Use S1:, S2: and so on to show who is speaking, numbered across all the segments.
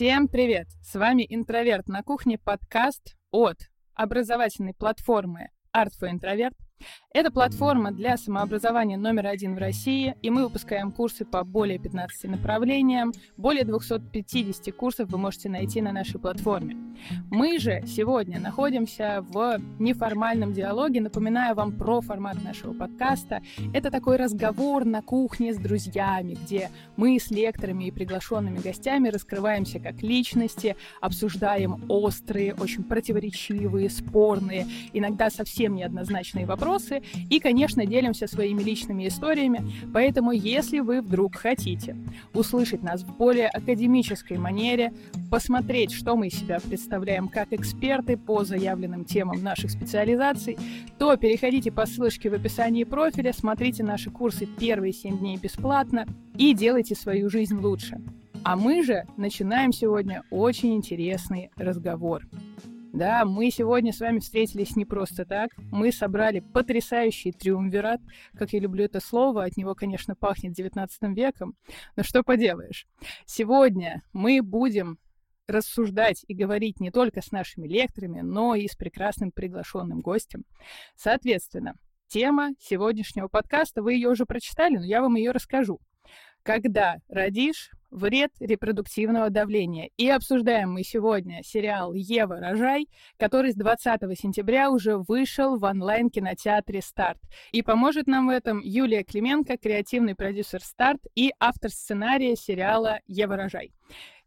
S1: Всем привет! С вами «Интроверт на кухне» подкаст от образовательной платформы Art for Introvert это платформа для самообразования номер один в России, и мы выпускаем курсы по более 15 направлениям. Более 250 курсов вы можете найти на нашей платформе. Мы же сегодня находимся в неформальном диалоге. Напоминаю вам про формат нашего подкаста. Это такой разговор на кухне с друзьями, где мы с лекторами и приглашенными гостями раскрываемся как личности, обсуждаем острые, очень противоречивые, спорные, иногда совсем неоднозначные вопросы, вопросы и, конечно, делимся своими личными историями. Поэтому, если вы вдруг хотите услышать нас в более академической манере, посмотреть, что мы из себя представляем как эксперты по заявленным темам наших специализаций, то переходите по ссылочке в описании профиля, смотрите наши курсы первые 7 дней бесплатно и делайте свою жизнь лучше. А мы же начинаем сегодня очень интересный разговор. Да, мы сегодня с вами встретились не просто так. Мы собрали потрясающий триумвират, как я люблю это слово, от него, конечно, пахнет 19 веком, но что поделаешь. Сегодня мы будем рассуждать и говорить не только с нашими лекторами, но и с прекрасным приглашенным гостем. Соответственно, тема сегодняшнего подкаста, вы ее уже прочитали, но я вам ее расскажу. Когда родишь, вред репродуктивного давления. И обсуждаем мы сегодня сериал «Ева, рожай», который с 20 сентября уже вышел в онлайн-кинотеатре «Старт». И поможет нам в этом Юлия Клименко, креативный продюсер «Старт» и автор сценария сериала «Ева, рожай».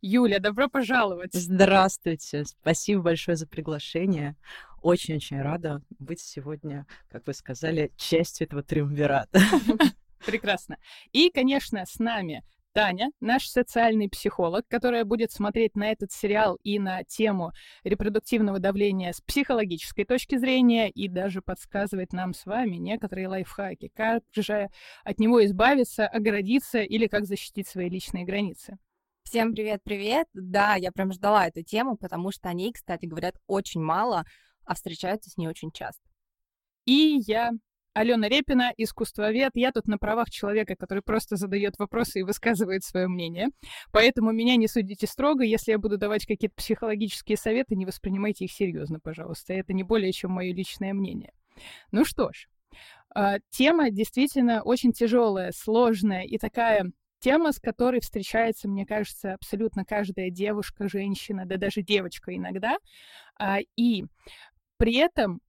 S1: Юля, добро пожаловать!
S2: Здравствуйте! Спасибо большое за приглашение. Очень-очень рада быть сегодня, как вы сказали, частью этого триумвирата.
S1: Прекрасно. И, конечно, с нами Таня, наш социальный психолог, которая будет смотреть на этот сериал и на тему репродуктивного давления с психологической точки зрения и даже подсказывать нам с вами некоторые лайфхаки, как же от него избавиться, оградиться или как защитить свои личные границы.
S3: Всем привет-привет! Да, я прям ждала эту тему, потому что о ней, кстати, говорят очень мало, а встречаются с ней очень часто.
S1: И я Алена Репина, искусствовед. Я тут на правах человека, который просто задает вопросы и высказывает свое мнение. Поэтому меня не судите строго. Если я буду давать какие-то психологические советы, не воспринимайте их серьезно, пожалуйста. Это не более чем мое личное мнение. Ну что ж, а, тема действительно очень тяжелая, сложная и такая тема, с которой встречается, мне кажется, абсолютно каждая девушка, женщина, да даже девочка иногда. А, и при этом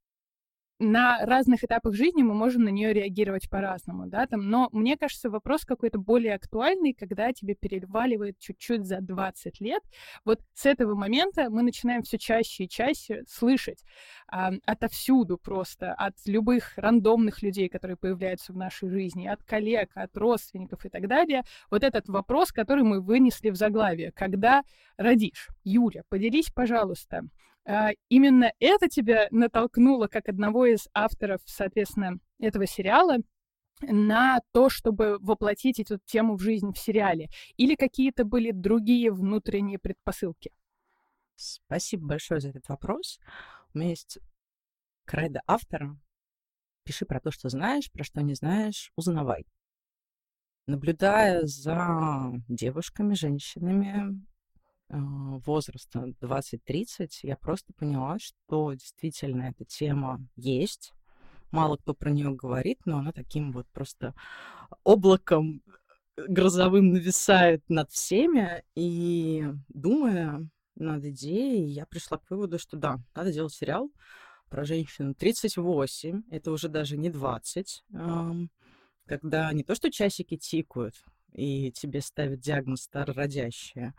S1: на разных этапах жизни мы можем на нее реагировать по-разному, да, там, но мне кажется, вопрос какой-то более актуальный, когда тебе переваливает чуть-чуть за 20 лет. Вот с этого момента мы начинаем все чаще и чаще слышать а, отовсюду просто, от любых рандомных людей, которые появляются в нашей жизни, от коллег, от родственников и так далее, вот этот вопрос, который мы вынесли в заглавие, когда родишь. Юля, поделись, пожалуйста, именно это тебя натолкнуло, как одного из авторов, соответственно, этого сериала, на то, чтобы воплотить эту тему в жизнь в сериале? Или какие-то были другие внутренние предпосылки?
S2: Спасибо большое за этот вопрос. У меня есть кредо автора. Пиши про то, что знаешь, про что не знаешь, узнавай. Наблюдая за девушками, женщинами, а, возраста 20-30 я просто поняла, что действительно эта тема есть. Мало кто про нее говорит, но она таким вот просто облаком грозовым нависает над всеми. И думая над идеей, я пришла к выводу, что да, надо делать сериал про женщину 38, это уже даже не 20, когда не то, что часики тикают, и тебе ставят диагноз старородящая,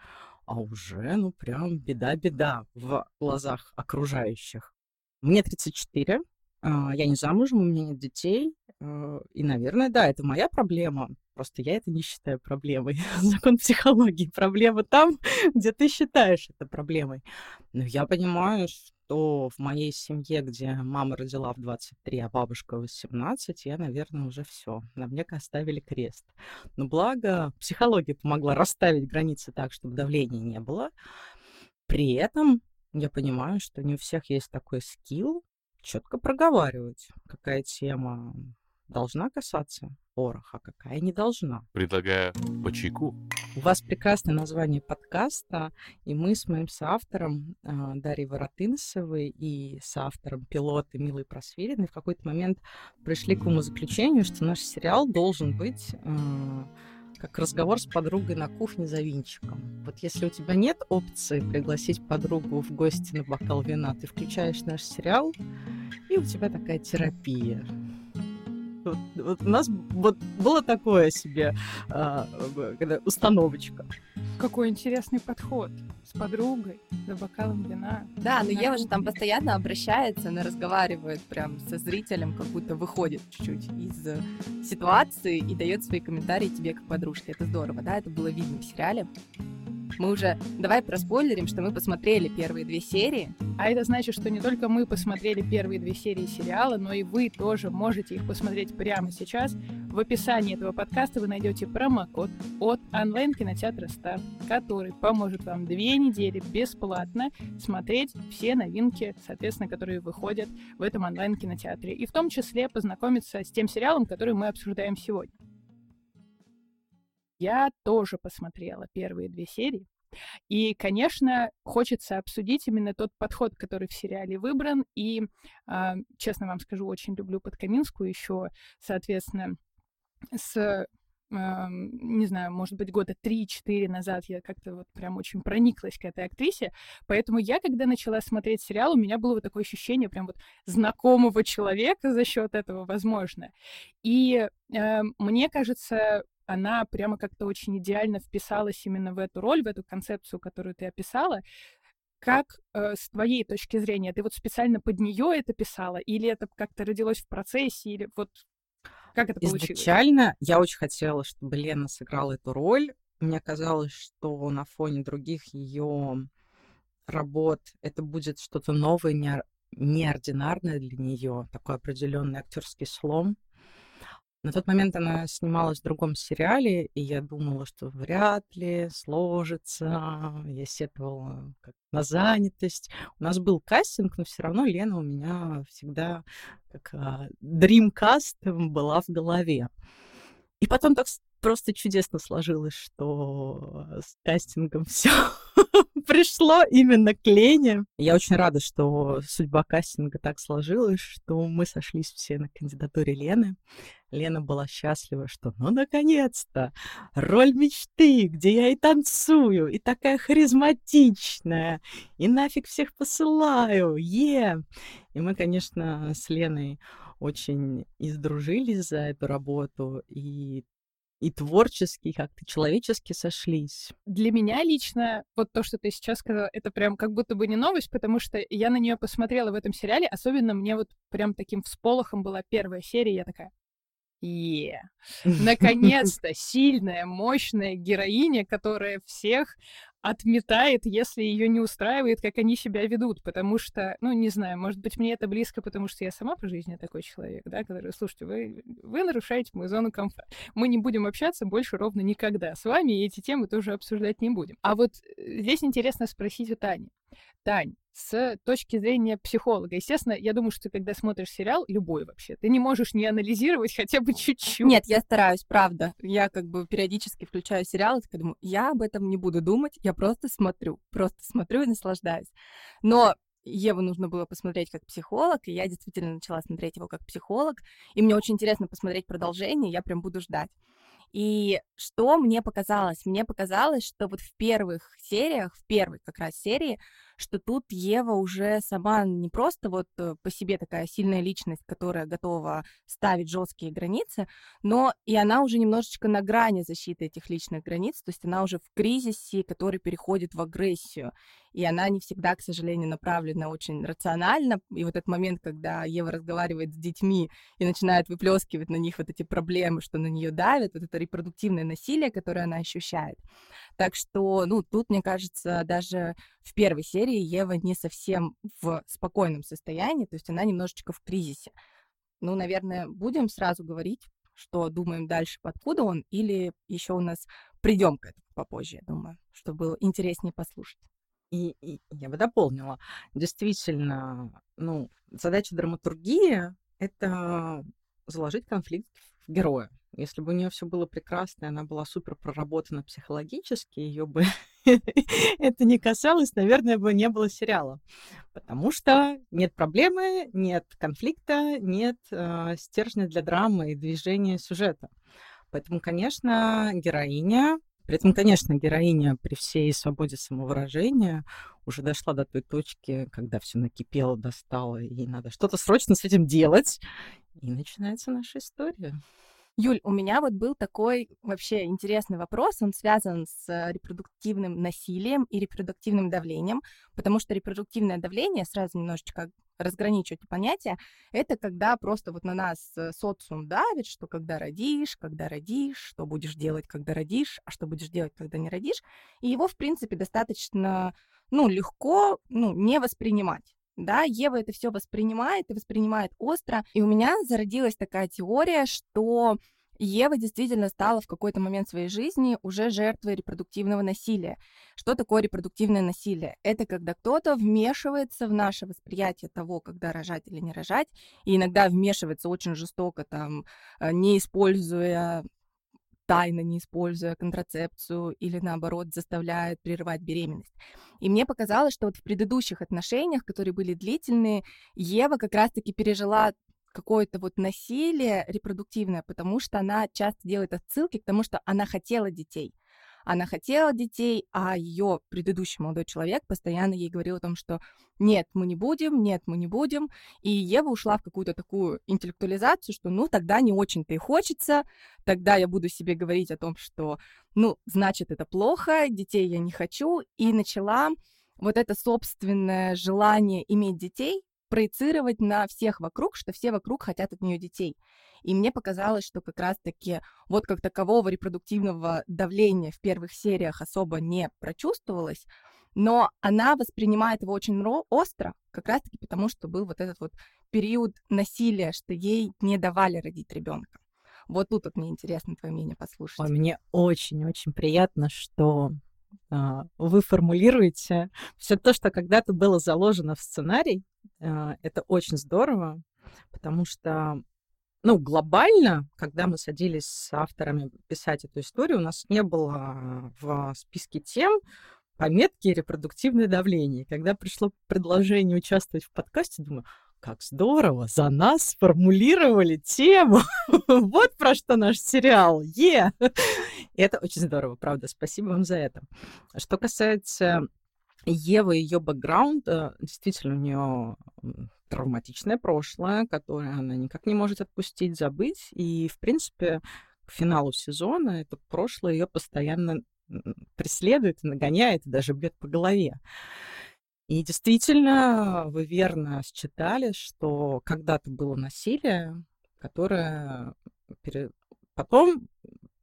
S2: а уже, ну, прям беда-беда в глазах окружающих. Мне 34, а, я не замужем, у меня нет детей, а, и, наверное, да, это моя проблема. Просто я это не считаю проблемой. Закон психологии. Проблема там, где ты считаешь это проблемой. Но я понимаю, что в моей семье, где мама родила в 23, а бабушка в 18, я, наверное, уже все. На мне оставили крест. Но благо, психология помогла расставить границы так, чтобы давления не было. При этом я понимаю, что не у всех есть такой скилл четко проговаривать, какая тема должна касаться пороха, какая не должна.
S4: Предлагаю по чайку.
S2: У вас прекрасное название подкаста, и мы с моим соавтором э, Дарьей Воротынцевой и соавтором пилота Милой Просвериной в какой-то момент пришли к умозаключению, что наш сериал должен быть э, как разговор с подругой на кухне за винчиком. Вот если у тебя нет опции пригласить подругу в гости на бокал вина, ты включаешь наш сериал, и у тебя такая терапия. Вот, вот у нас вот было такое себе а, когда установочка.
S1: Какой интересный подход с подругой за бокалом вина.
S3: Да, но Ева же там постоянно обращается, она разговаривает прям со зрителем, как будто выходит чуть-чуть из э, ситуации и дает свои комментарии тебе как подружке. Это здорово, да, это было видно в сериале. Мы уже... Давай проспойлерим, что мы посмотрели первые две серии.
S1: А это значит, что не только мы посмотрели первые две серии сериала, но и вы тоже можете их посмотреть прямо сейчас. В описании этого подкаста вы найдете промокод от онлайн-кинотеатра Старт, который поможет вам две недели бесплатно смотреть все новинки, соответственно, которые выходят в этом онлайн-кинотеатре. И в том числе познакомиться с тем сериалом, который мы обсуждаем сегодня. Я тоже посмотрела первые две серии. И, конечно, хочется обсудить именно тот подход, который в сериале выбран. И, э, честно вам скажу, очень люблю Подкаминскую еще, соответственно, с не знаю, может быть, года 3-4 назад я как-то вот прям очень прониклась к этой актрисе, поэтому я, когда начала смотреть сериал, у меня было вот такое ощущение прям вот знакомого человека за счет этого, возможно. И э, мне кажется, она прямо как-то очень идеально вписалась именно в эту роль, в эту концепцию, которую ты описала. Как э, с твоей точки зрения, ты вот специально под нее это писала, или это как-то родилось в процессе, или вот как это получилось?
S2: Изначально я очень хотела, чтобы Лена сыграла эту роль. Мне казалось, что на фоне других ее работ это будет что-то новое, неординарное для нее, такой определенный актерский слом. На тот момент она снималась в другом сериале, и я думала, что вряд ли сложится. Я сетовала как на занятость. У нас был кастинг, но все равно Лена у меня всегда как а, Dreamcast была в голове. И потом так просто чудесно сложилось, что с кастингом все пришло именно к Лене. Я очень рада, что судьба кастинга так сложилась, что мы сошлись все на кандидатуре Лены. Лена была счастлива, что ну наконец-то роль мечты, где я и танцую, и такая харизматичная, и нафиг всех посылаю, е! И мы, конечно, с Леной очень издружились за эту работу, и и творчески, и как-то человечески сошлись.
S1: Для меня лично вот то, что ты сейчас сказала, это прям как будто бы не новость, потому что я на нее посмотрела в этом сериале, особенно мне вот прям таким всполохом была первая серия, я такая, е наконец-то сильная, мощная героиня, которая всех отметает, если ее не устраивает, как они себя ведут, потому что, ну, не знаю, может быть, мне это близко, потому что я сама по жизни такой человек, да, который, слушайте, вы, вы нарушаете мою зону комфорта. Мы не будем общаться больше ровно никогда с вами, и эти темы тоже обсуждать не будем. А вот э, здесь интересно спросить у Тани. Тань, с точки зрения психолога. Естественно, я думаю, что ты, когда смотришь сериал, любой вообще, ты не можешь не анализировать хотя бы чуть-чуть.
S3: Нет, я стараюсь, правда. Я как бы периодически включаю сериал и такая думаю, я об этом не буду думать, я просто смотрю, просто смотрю и наслаждаюсь. Но Еву нужно было посмотреть как психолог, и я действительно начала смотреть его как психолог, и мне очень интересно посмотреть продолжение, я прям буду ждать. И что мне показалось? Мне показалось, что вот в первых сериях, в первой как раз серии, что тут Ева уже сама не просто вот э, по себе такая сильная личность, которая готова ставить жесткие границы, но и она уже немножечко на грани защиты этих личных границ, то есть она уже в кризисе, который переходит в агрессию, и она не всегда, к сожалению, направлена очень рационально, и вот этот момент, когда Ева разговаривает с детьми и начинает выплескивать на них вот эти проблемы, что на нее давят, вот это репродуктивное насилие, которое она ощущает. Так что, ну, тут, мне кажется, даже в первой серии Ева не совсем в спокойном состоянии, то есть она немножечко в кризисе. Ну, наверное, будем сразу говорить, что думаем дальше, откуда он, или еще у нас придем к этому попозже, я думаю, чтобы было интереснее послушать.
S2: И, и я бы дополнила. Действительно, ну, задача драматургии — это заложить конфликт в героя Если бы у нее все было прекрасно, и она была супер проработана психологически, ее бы это не касалось, наверное, бы не было сериала. Потому что нет проблемы, нет конфликта, нет э, стержня для драмы и движения сюжета. Поэтому, конечно, героиня при этом, конечно, героиня при всей свободе самовыражения уже дошла до той точки, когда все накипело, достало, и надо что-то срочно с этим делать. И начинается наша история.
S3: Юль, у меня вот был такой вообще интересный вопрос, он связан с репродуктивным насилием и репродуктивным давлением, потому что репродуктивное давление, сразу немножечко разграничивать понятия, это когда просто вот на нас э, социум давит, что когда родишь, когда родишь, что будешь делать, когда родишь, а что будешь делать, когда не родишь, и его, в принципе, достаточно, ну, легко, ну, не воспринимать да, Ева это все воспринимает и воспринимает остро. И у меня зародилась такая теория, что Ева действительно стала в какой-то момент своей жизни уже жертвой репродуктивного насилия. Что такое репродуктивное насилие? Это когда кто-то вмешивается в наше восприятие того, когда рожать или не рожать, и иногда вмешивается очень жестоко, там, э, не используя тайно не используя контрацепцию или наоборот заставляет прерывать беременность. И мне показалось, что вот в предыдущих отношениях, которые были длительные, Ева как раз-таки пережила какое-то вот насилие репродуктивное, потому что она часто делает отсылки к тому, что она хотела детей. Она хотела детей, а ее предыдущий молодой человек постоянно ей говорил о том, что нет, мы не будем, нет, мы не будем. И Ева ушла в какую-то такую интеллектуализацию, что ну тогда не очень-то и хочется, тогда я буду себе говорить о том, что ну значит это плохо, детей я не хочу, и начала вот это собственное желание иметь детей проецировать на всех вокруг, что все вокруг хотят от нее детей. И мне показалось, что как раз-таки вот как такового репродуктивного давления в первых сериях особо не прочувствовалось, но она воспринимает его очень остро, как раз-таки потому, что был вот этот вот период насилия, что ей не давали родить ребенка. Вот тут вот мне интересно твое мнение послушать.
S2: Ой, мне очень-очень приятно, что вы формулируете все то, что когда-то было заложено в сценарий. А, это очень здорово, потому что ну, глобально, когда мы садились с авторами писать эту историю, у нас не было в списке тем пометки репродуктивное давление. Когда пришло предложение участвовать в подкасте, думаю, как здорово, за нас сформулировали тему. вот про что наш сериал. Е! И это очень здорово, правда. Спасибо вам за это. Что касается Евы и ее бэкграунда, действительно, у нее травматичное прошлое, которое она никак не может отпустить, забыть. И, в принципе, к финалу сезона это прошлое ее постоянно преследует, нагоняет и даже бьет по голове. И действительно, вы верно считали, что когда-то было насилие, которое пере... потом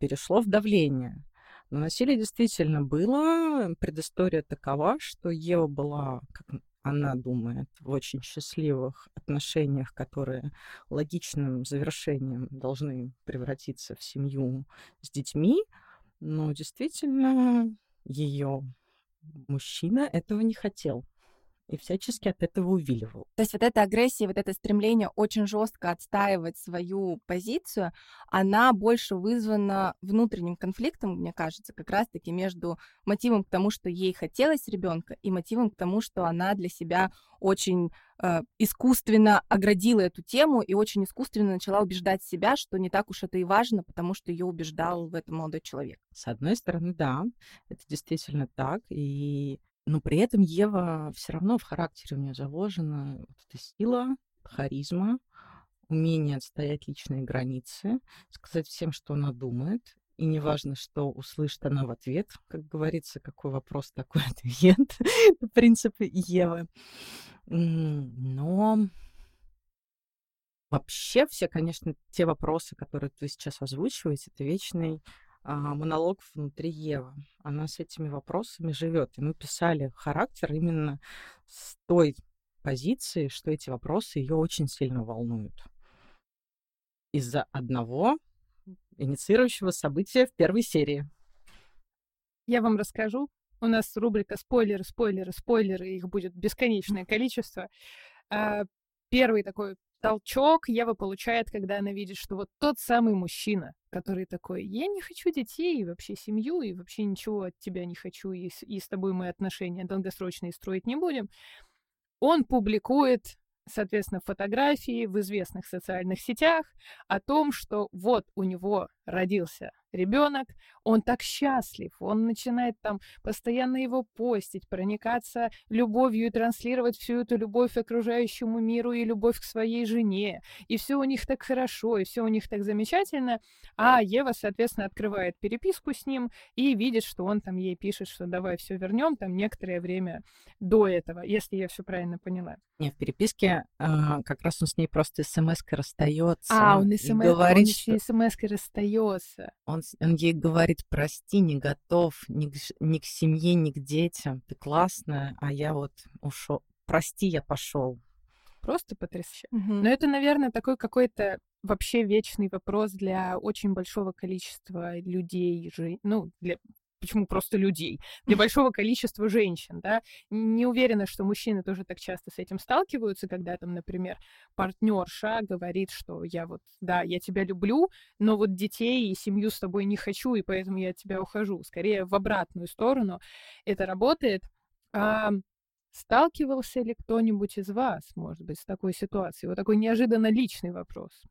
S2: перешло в давление. Но насилие действительно было. Предыстория такова, что Ева была, как она думает, в очень счастливых отношениях, которые логичным завершением должны превратиться в семью с детьми. Но действительно, ее мужчина этого не хотел и всячески от этого увиливал.
S3: То есть вот эта агрессия, вот это стремление очень жестко отстаивать свою позицию, она больше вызвана внутренним конфликтом, мне кажется, как раз-таки между мотивом к тому, что ей хотелось ребенка, и мотивом к тому, что она для себя очень э, искусственно оградила эту тему и очень искусственно начала убеждать себя, что не так уж это и важно, потому что ее убеждал в этом молодой человек.
S2: С одной стороны, да, это действительно так, и но при этом Ева все равно в характере у нее заложена вот эта сила, харизма, умение отстоять личные границы, сказать всем, что она думает. И неважно, что услышит она в ответ, как говорится, какой вопрос, такой ответ. Это принцип Евы. Но вообще все, конечно, те вопросы, которые ты сейчас озвучиваете, это вечный монолог внутри Евы. Она с этими вопросами живет. И мы писали характер именно с той позиции, что эти вопросы ее очень сильно волнуют. Из-за одного инициирующего события в первой серии.
S1: Я вам расскажу. У нас рубрика спойлеры, спойлеры, спойлеры, их будет бесконечное количество. А, первый такой толчок Ева получает, когда она видит, что вот тот самый мужчина, который такой, я не хочу детей, и вообще семью, и вообще ничего от тебя не хочу, и с, и с тобой мы отношения долгосрочные строить не будем, он публикует соответственно, фотографии в известных социальных сетях о том, что вот у него родился ребенок, он так счастлив, он начинает там постоянно его постить, проникаться любовью и транслировать всю эту любовь окружающему миру и любовь к своей жене. И все у них так хорошо, и все у них так замечательно. А Ева, соответственно, открывает переписку с ним и видит, что он там ей пишет, что давай все вернем там некоторое время до этого, если я все правильно поняла.
S2: Не, в переписке а, как раз он с ней просто смс-кой расстается.
S1: А, он, смс, говорит, он еще что... смс-кой расстается.
S2: Он, он ей говорит, прости, не готов ни к, ни к семье, ни к детям. Ты классная, а я вот ушел. Прости, я пошел.
S1: Просто потрясающе. Угу. Но это, наверное, такой какой-то вообще вечный вопрос для очень большого количества людей, ну, для почему просто людей, для большого количества женщин, да. Не уверена, что мужчины тоже так часто с этим сталкиваются, когда там, например, партнерша говорит, что я вот, да, я тебя люблю, но вот детей и семью с тобой не хочу, и поэтому я от тебя ухожу. Скорее в обратную сторону это работает. А сталкивался ли кто-нибудь из вас, может быть, с такой ситуацией? Вот такой неожиданно личный вопрос.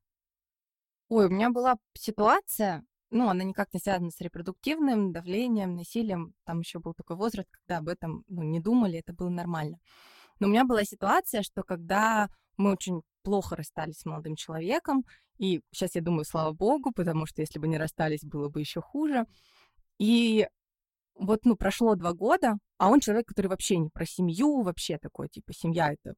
S3: Ой, у меня была ситуация, ну, она никак не связана с репродуктивным давлением, насилием. Там еще был такой возраст, когда об этом ну, не думали, это было нормально. Но у меня была ситуация, что когда мы очень плохо расстались с молодым человеком, и сейчас я думаю, слава богу, потому что если бы не расстались, было бы еще хуже. И вот, ну, прошло два года, а он человек, который вообще не про семью, вообще такой, типа, семья — это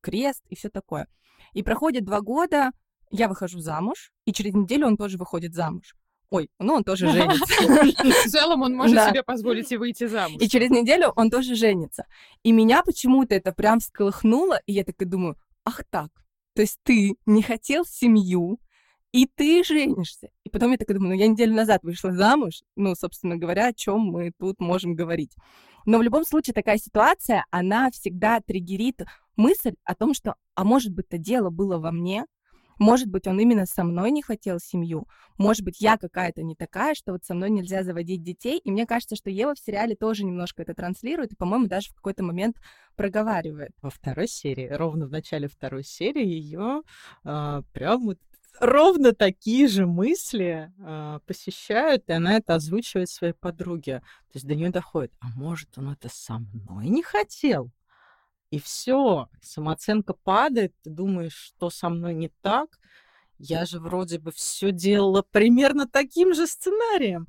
S3: крест и все такое. И проходит два года, я выхожу замуж, и через неделю он тоже выходит замуж. Ой, ну он тоже женится.
S1: В целом он может себе позволить и выйти замуж.
S3: И через неделю он тоже женится. И меня почему-то это прям всколыхнуло, и я так и думаю, ах так, то есть ты не хотел семью, и ты женишься. И потом я так думаю, ну я неделю назад вышла замуж, ну, собственно говоря, о чем мы тут можем говорить. Но в любом случае такая ситуация, она всегда триггерит мысль о том, что, а может быть, это дело было во мне, может быть, он именно со мной не хотел семью. Может быть, я какая-то не такая, что вот со мной нельзя заводить детей. И мне кажется, что Ева в сериале тоже немножко это транслирует и, по-моему, даже в какой-то момент проговаривает.
S2: Во второй серии, ровно в начале второй серии, ее а, прям вот ровно такие же мысли э, посещают, и она это озвучивает своей подруге. То есть до нее доходит, а может, он это со мной не хотел? И все, самооценка падает, ты думаешь, что со мной не так. Я же вроде бы все делала примерно таким же сценарием,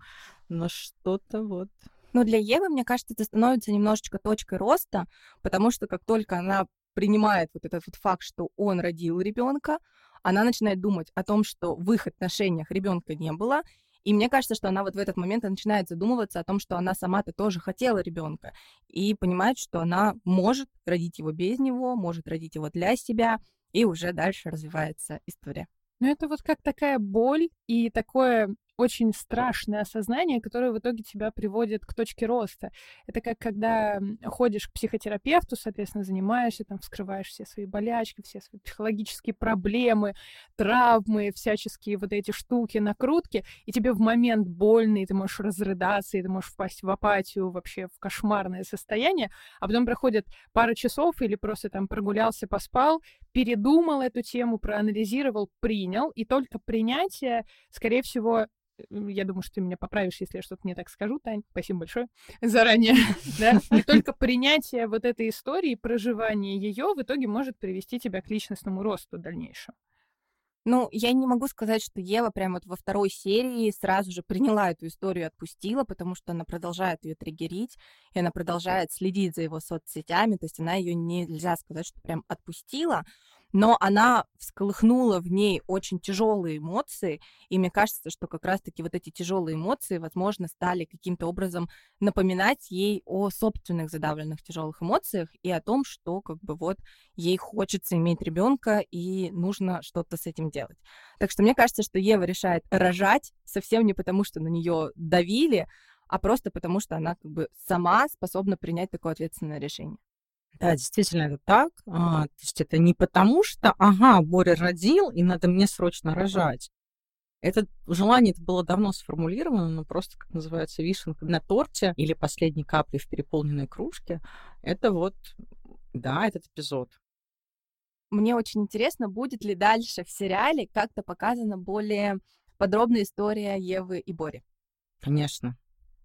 S2: но что-то вот.
S3: Но для Евы, мне кажется, это становится немножечко точкой роста, потому что как только она принимает вот этот вот факт, что он родил ребенка, она начинает думать о том, что в их отношениях ребенка не было, и мне кажется, что она вот в этот момент начинает задумываться о том, что она сама-то тоже хотела ребенка, и понимает, что она может родить его без него, может родить его для себя, и уже дальше развивается история.
S1: Ну, это вот как такая боль и такое очень страшное осознание, которое в итоге тебя приводит к точке роста. Это как когда ходишь к психотерапевту, соответственно, занимаешься, там, вскрываешь все свои болячки, все свои психологические проблемы, травмы, всяческие вот эти штуки, накрутки, и тебе в момент больно, и ты можешь разрыдаться, и ты можешь впасть в апатию, вообще в кошмарное состояние, а потом проходит пара часов или просто там прогулялся, поспал, передумал эту тему, проанализировал, принял, и только принятие, скорее всего, я думаю, что ты меня поправишь, если я что-то не так скажу, Тань. Спасибо большое заранее. Да? И только принятие вот этой истории, проживание ее в итоге может привести тебя к личностному росту дальнейшему.
S3: Ну, я не могу сказать, что Ева прямо вот во второй серии сразу же приняла эту историю и отпустила, потому что она продолжает ее триггерить, и она продолжает следить за его соцсетями, то есть она ее нельзя сказать, что прям отпустила, но она всколыхнула в ней очень тяжелые эмоции, и мне кажется, что как раз-таки вот эти тяжелые эмоции, возможно, стали каким-то образом напоминать ей о собственных задавленных тяжелых эмоциях и о том, что как бы вот ей хочется иметь ребенка и нужно что-то с этим делать. Так что мне кажется, что Ева решает рожать совсем не потому, что на нее давили, а просто потому, что она как бы сама способна принять такое ответственное решение.
S2: Да, действительно, это так. А, то есть это не потому, что, ага, Боря родил, и надо мне срочно рожать. Это желание это было давно сформулировано, но просто, как называется, вишенка на торте или последней капли в переполненной кружке. Это вот, да, этот эпизод.
S3: Мне очень интересно, будет ли дальше в сериале как-то показана более подробная история Евы и Бори.
S2: Конечно.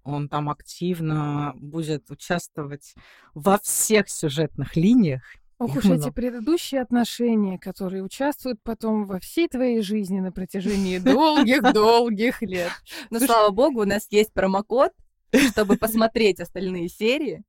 S2: Он там активно будет участвовать во всех сюжетных линиях.
S1: Ох уж эти предыдущие отношения, которые участвуют потом во всей твоей жизни на протяжении долгих-долгих лет.
S3: Ну, слава богу, у нас есть промокод, чтобы посмотреть остальные серии.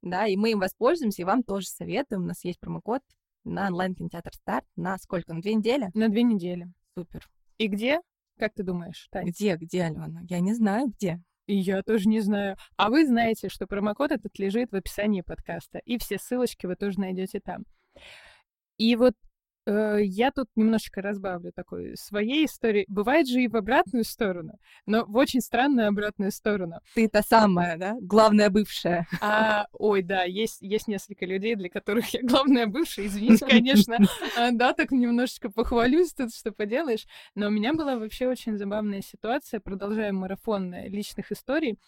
S3: Да, и мы им воспользуемся, и вам тоже советуем. У нас есть промокод на онлайн-кинотеатр «Старт» на сколько? На две недели?
S1: На две недели.
S3: Супер.
S1: И где? Как ты думаешь,
S3: Тань? Где, где, Алена? Я не знаю, где.
S1: Я тоже не знаю. А вы знаете, что промокод этот лежит в описании подкаста, и все ссылочки вы тоже найдете там. И вот я тут немножечко разбавлю такой своей истории. Бывает же и в обратную сторону, но в очень странную обратную сторону.
S3: Ты та самая, да? Главная бывшая.
S1: А, ой, да, есть, есть несколько людей, для которых я главная бывшая. Извините, конечно. А, да, так немножечко похвалюсь тут, что поделаешь. Но у меня была вообще очень забавная ситуация. Продолжаем марафон личных историй.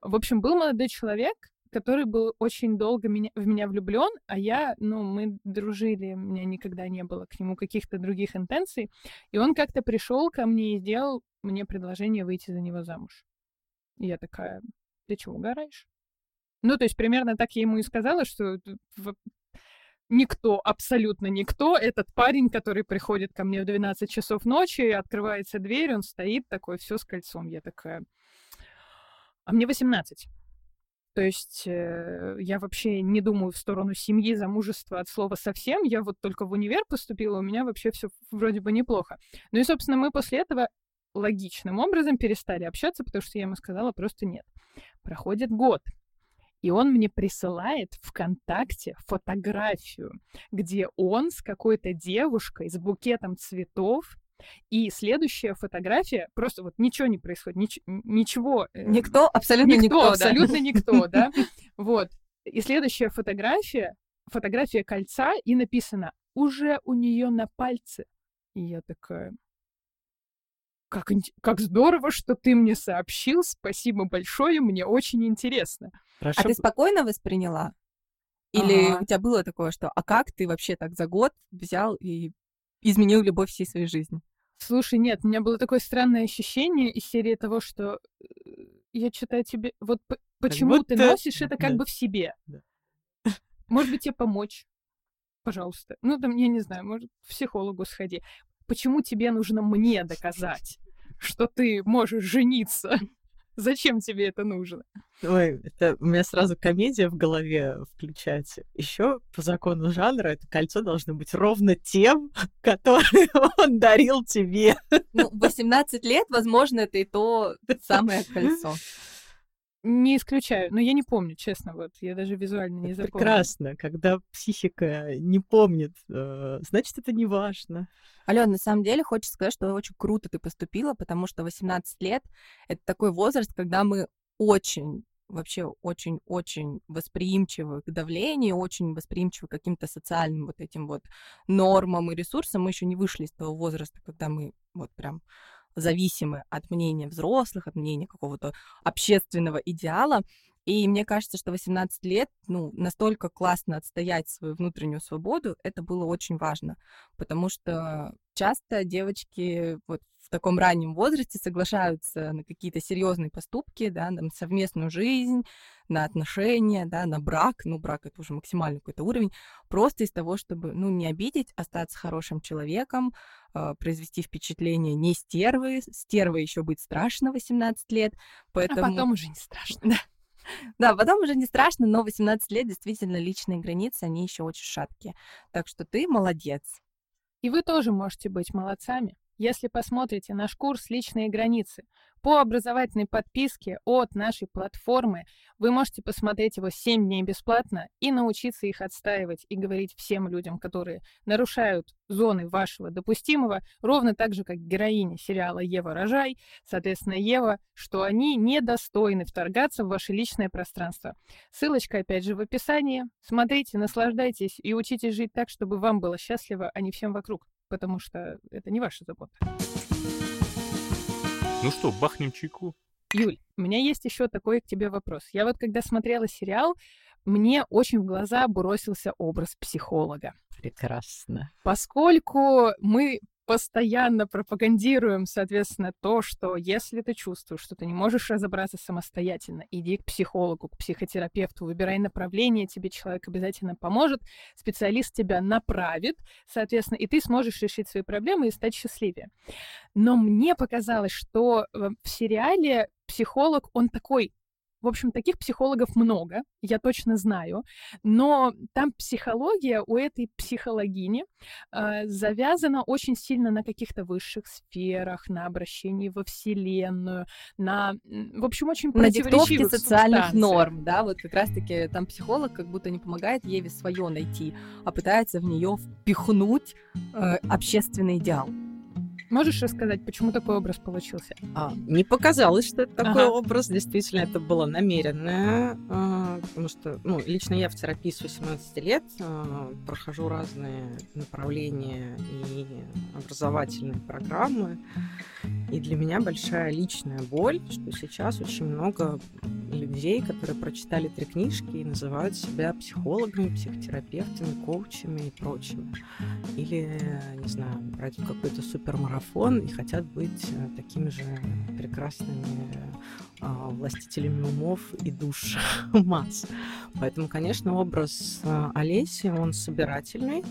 S1: В общем, был молодой человек, который был очень долго меня, в меня влюблен, а я, ну, мы дружили, у меня никогда не было к нему каких-то других интенций. И он как-то пришел ко мне и сделал мне предложение выйти за него замуж. И я такая, ты чего, угораешь? Ну, то есть примерно так я ему и сказала, что никто, абсолютно никто, этот парень, который приходит ко мне в 12 часов ночи, открывается дверь, он стоит такой, все с кольцом. Я такая, а мне 18. То есть э, я вообще не думаю в сторону семьи, замужества от слова совсем. Я вот только в универ поступила, у меня вообще все вроде бы неплохо. Ну и, собственно, мы после этого логичным образом перестали общаться, потому что я ему сказала просто нет. Проходит год, и он мне присылает ВКонтакте фотографию, где он с какой-то девушкой с букетом цветов и следующая фотография, просто вот ничего не происходит, нич- ничего.
S3: Э, никто, абсолютно никто.
S1: никто абсолютно да? никто, да. Вот. И следующая фотография, фотография кольца, и написано «уже у нее на пальце». И я такая, как, как здорово, что ты мне сообщил, спасибо большое, мне очень интересно.
S3: Прошу... А ты спокойно восприняла? Или ага. у тебя было такое, что «а как ты вообще так за год взял и изменил любовь всей своей жизни?
S1: Слушай, нет, у меня было такое странное ощущение из серии того, что э, я что-то тебе... Вот почему ты носишь это как да. бы в себе? Да. Может быть, тебе помочь? Пожалуйста. Ну, там, я не знаю, может, к психологу сходи. Почему тебе нужно мне доказать, что ты можешь жениться? Зачем тебе это нужно?
S2: Ой, это у меня сразу комедия в голове включается. Еще по закону жанра это кольцо должно быть ровно тем, которое он дарил тебе.
S3: Ну, 18 лет, возможно, это и то самое кольцо.
S1: Не исключаю, но я не помню, честно, вот я даже визуально не запомнила.
S2: Прекрасно, когда психика не помнит, э, значит, это не важно.
S3: Алена, на самом деле, хочется сказать, что очень круто ты поступила, потому что 18 лет — это такой возраст, когда мы очень вообще очень-очень восприимчивы к давлению, очень восприимчивы к каким-то социальным вот этим вот нормам и ресурсам. Мы еще не вышли из того возраста, когда мы вот прям зависимы от мнения взрослых, от мнения какого-то общественного идеала. И мне кажется, что 18 лет, ну, настолько классно отстоять свою внутреннюю свободу, это было очень важно, потому что часто девочки вот в таком раннем возрасте соглашаются на какие-то серьезные поступки, да, на совместную жизнь, на отношения, да, на брак, ну, брак это уже максимальный какой-то уровень, просто из того, чтобы, ну, не обидеть, остаться хорошим человеком, э, произвести впечатление не стервы, стервой еще быть страшно 18 лет,
S1: поэтому... А потом уже не страшно.
S3: Да, потом уже не страшно, но 18 лет действительно личные границы, они еще очень шаткие. Так что ты молодец.
S1: И вы тоже можете быть молодцами. Если посмотрите наш курс «Личные границы», по образовательной подписке от нашей платформы вы можете посмотреть его 7 дней бесплатно и научиться их отстаивать и говорить всем людям, которые нарушают зоны вашего допустимого, ровно так же, как героиня сериала «Ева рожай», соответственно, Ева, что они недостойны вторгаться в ваше личное пространство. Ссылочка, опять же, в описании. Смотрите, наслаждайтесь и учитесь жить так, чтобы вам было счастливо, а не всем вокруг, потому что это не ваша забота.
S4: Ну что, бахнем чайку?
S1: Юль, у меня есть еще такой к тебе вопрос. Я вот когда смотрела сериал, мне очень в глаза бросился образ психолога.
S2: Прекрасно.
S1: Поскольку мы постоянно пропагандируем, соответственно, то, что если ты чувствуешь, что ты не можешь разобраться самостоятельно, иди к психологу, к психотерапевту, выбирай направление, тебе человек обязательно поможет, специалист тебя направит, соответственно, и ты сможешь решить свои проблемы и стать счастливее. Но мне показалось, что э, в сериале психолог, он такой в общем, таких психологов много, я точно знаю, но там психология у этой психологини э, завязана очень сильно на каких-то высших сферах, на обращении во Вселенную, на, в общем, очень
S3: на диктовке социальных норм, да, вот как раз-таки там психолог как будто не помогает Еве свое найти, а пытается в нее впихнуть э, общественный идеал.
S1: Можешь рассказать, почему такой образ получился?
S2: А, не показалось, что это такой
S1: Ага.
S2: образ. Действительно, это было намеренное. а, потому что, ну, лично я в терапии с 18 лет а, прохожу разные направления и образовательные программы. И для меня большая личная боль, что сейчас очень много людей, которые прочитали три книжки и называют себя психологами, психотерапевтами, коучами и прочим. Или, не знаю, брать какой-то супермарафон и хотят быть э, такими же прекрасными а, властителями умов и душ масс. Поэтому, конечно, образ а, Олеси, он собирательный.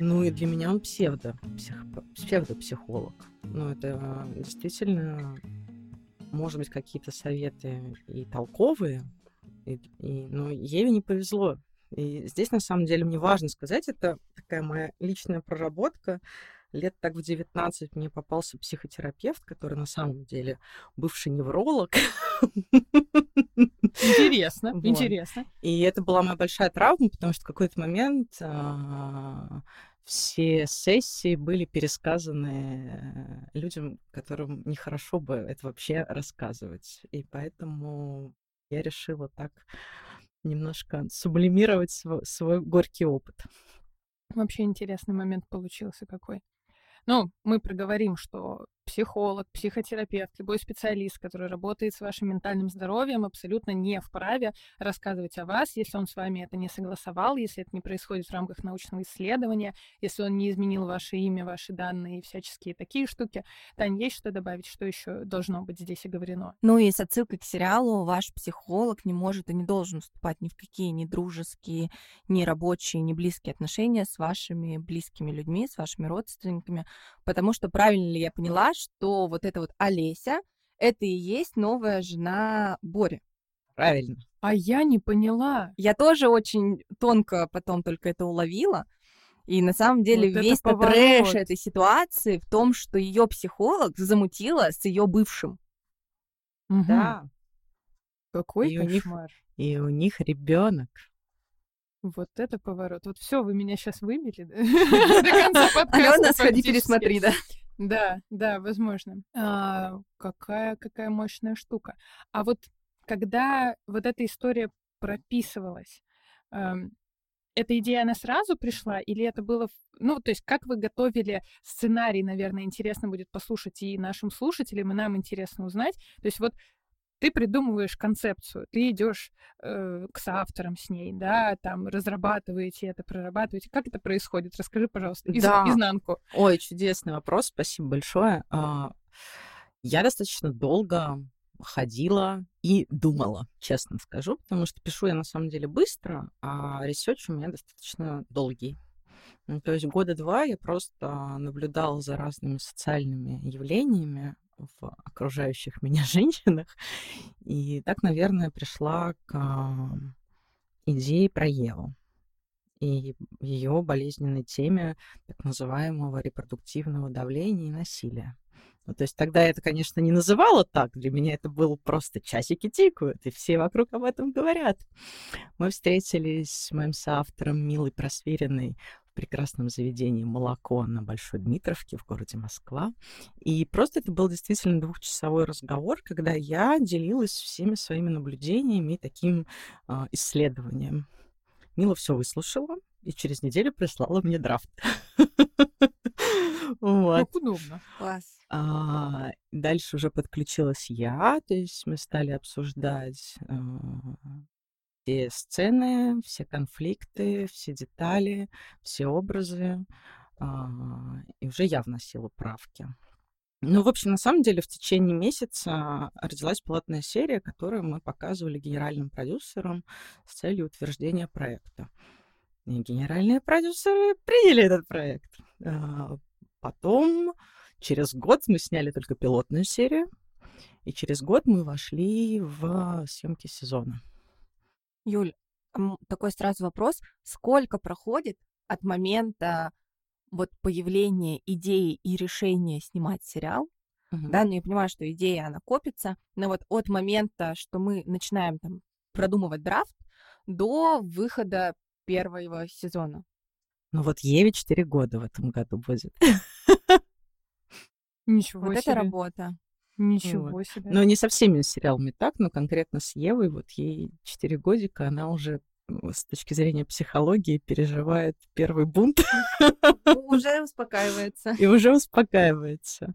S2: Ну и для меня он псевдо, псих, псевдопсихолог. Ну, это действительно, может быть, какие-то советы и толковые, и, и- но Еве не повезло. И здесь, на самом деле, мне важно сказать, это такая моя личная проработка. Лет так в 19 мне попался психотерапевт, который на самом деле бывший невролог.
S1: Интересно,
S2: Вот.
S1: интересно.
S2: И это была моя большая травма, потому что в какой-то момент а, все сессии были пересказаны э, людям, которым нехорошо бы это вообще рассказывать. И поэтому я решила так немножко сублимировать сво- свой горький опыт.
S1: Вообще интересный момент получился какой. Ну, мы проговорим, что психолог, психотерапевт, любой специалист, который работает с вашим ментальным здоровьем, абсолютно не вправе рассказывать о вас, если он с вами это не согласовал, если это не происходит в рамках научного исследования, если он не изменил ваше имя, ваши данные и всяческие такие штуки. Тань, есть что добавить, что еще должно быть здесь оговорено?
S3: Ну и с отсылкой к сериалу ваш психолог не может и не должен вступать ни в какие ни дружеские, ни рабочие, ни близкие отношения с вашими близкими людьми, с вашими родственниками, потому что правильно ли я поняла, что вот эта вот Олеся, это и есть новая жена Бори.
S2: Правильно.
S1: А я не поняла.
S3: Я тоже очень тонко потом только это уловила. И на самом деле
S1: Вот это
S3: весь
S1: поворот.
S3: трэш этой ситуации в том, что ее психолог замутила с ее бывшим.
S1: Мгм.
S2: Да.
S1: Какой
S2: И у них-
S1: кошмар.
S2: И у них ребенок.
S1: Вот это поворот. Вот все, вы меня сейчас выбили да? до конца подкаста.
S3: Алена, сходи, пересмотри, да.
S1: Да, да, возможно. А, какая, какая мощная штука. А вот когда вот эта история прописывалась, эм, эта идея, она сразу пришла, или это было... Ну, то есть как вы готовили сценарий, наверное, интересно будет послушать и нашим слушателям, и нам интересно узнать. То есть вот ты придумываешь концепцию, ты идешь э, к соавторам с ней, да, там разрабатываете это, прорабатываете. Как это происходит? Расскажи, пожалуйста, из-
S2: Да.
S1: изнанку.
S2: Ой, чудесный вопрос, спасибо большое. А, Я достаточно долго ходила и думала, честно скажу, потому что пишу я на самом деле быстро, а research у меня достаточно долгий. Ну, То есть года два я просто наблюдала за разными социальными явлениями в окружающих меня женщинах, и так, наверное, пришла к идее про Еву. и ее болезненной теме так называемого репродуктивного давления и насилия. Ну, то есть тогда я это, конечно, не называла так. Для меня это было просто часики тикают, и все вокруг об этом говорят. Мы встретились с моим соавтором Милой Просверенной прекрасном заведении «Молоко» на Большой Дмитровке в городе Москва. И просто это был действительно двухчасовой разговор, когда я делилась всеми своими наблюдениями и таким э, исследованием. Мила все выслушала и через неделю прислала мне драфт.
S1: Вот. Как удобно.
S3: Класс.
S2: А, дальше уже подключилась я, то есть мы стали обсуждать а, все сцены, все конфликты, все детали, все образы, а, и уже я вносила правки. Ну, в общем, на самом деле в течение месяца родилась пилотная серия, которую мы показывали генеральным продюсерам с целью утверждения проекта. И генеральные продюсеры приняли этот проект. А, потом, через год, мы сняли только пилотную серию, и через год мы вошли в съемки сезона.
S3: Юль, такой сразу вопрос. Сколько проходит от момента вот появления идеи и решения снимать сериал, uh-huh. да, ну я понимаю, что идея, она копится, но вот от момента, что мы начинаем там продумывать драфт, до выхода первого сезона.
S2: Ну вот Еве 4 года в этом году будет.
S1: Ничего
S3: вот
S1: себе.
S3: это работа.
S1: Ничего вот. себе.
S2: Но не со всеми сериалами так, но конкретно с Евой, вот ей 4 годика, она уже с точки зрения психологии переживает первый бунт.
S3: Уже успокаивается.
S2: И уже успокаивается.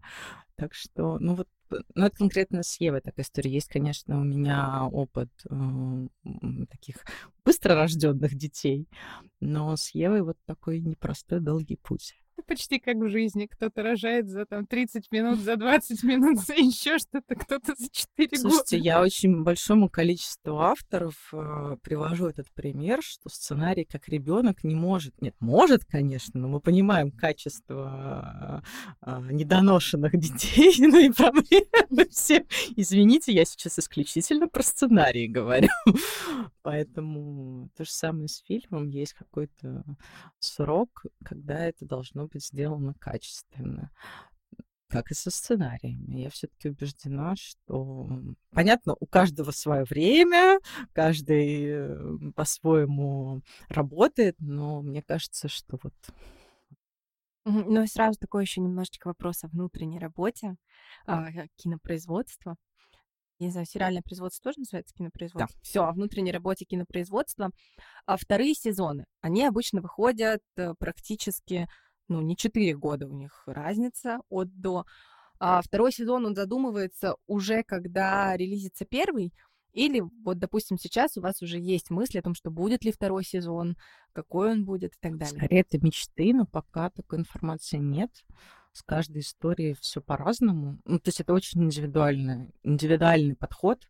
S2: Так что, ну вот ну, это конкретно с Евой такая история. Есть, конечно, у меня опыт э, таких быстророжденных детей, но с Евой вот такой непростой долгий путь.
S1: Почти как в жизни. Кто-то рожает за там 30 минут, за 20 минут, за еще что-то, кто-то за 4
S2: года. Слушайте, я очень большому количеству авторов э, привожу этот пример, что сценарий как ребенок не может. Нет, может, конечно, но мы понимаем качество э, э, недоношенных детей, ну и проблемы все. Извините, я сейчас исключительно про сценарий говорю. Поэтому то же самое с фильмом. Есть какой-то срок, когда это должно быть сделано качественно как и со сценариями. Я все-таки убеждена, что понятно, у каждого свое время, каждый э, по-своему работает, но мне кажется, что вот
S3: ну и сразу такой еще немножечко вопрос о внутренней работе а, кинопроизводства не знаю, сериальное производство тоже называется кинопроизводство? Да. Все, о внутренней работе кинопроизводства. А вторые сезоны, они обычно выходят э, практически, ну, не 4 года у них разница от до. А второй сезон, он задумывается уже, когда релизится первый, или вот, допустим, сейчас у вас уже есть мысли о том, что будет ли второй сезон, какой он будет и так далее.
S2: Скорее, это мечты, но пока такой информации нет с каждой историей все по-разному. Ну, то есть это очень индивидуальный, индивидуальный подход.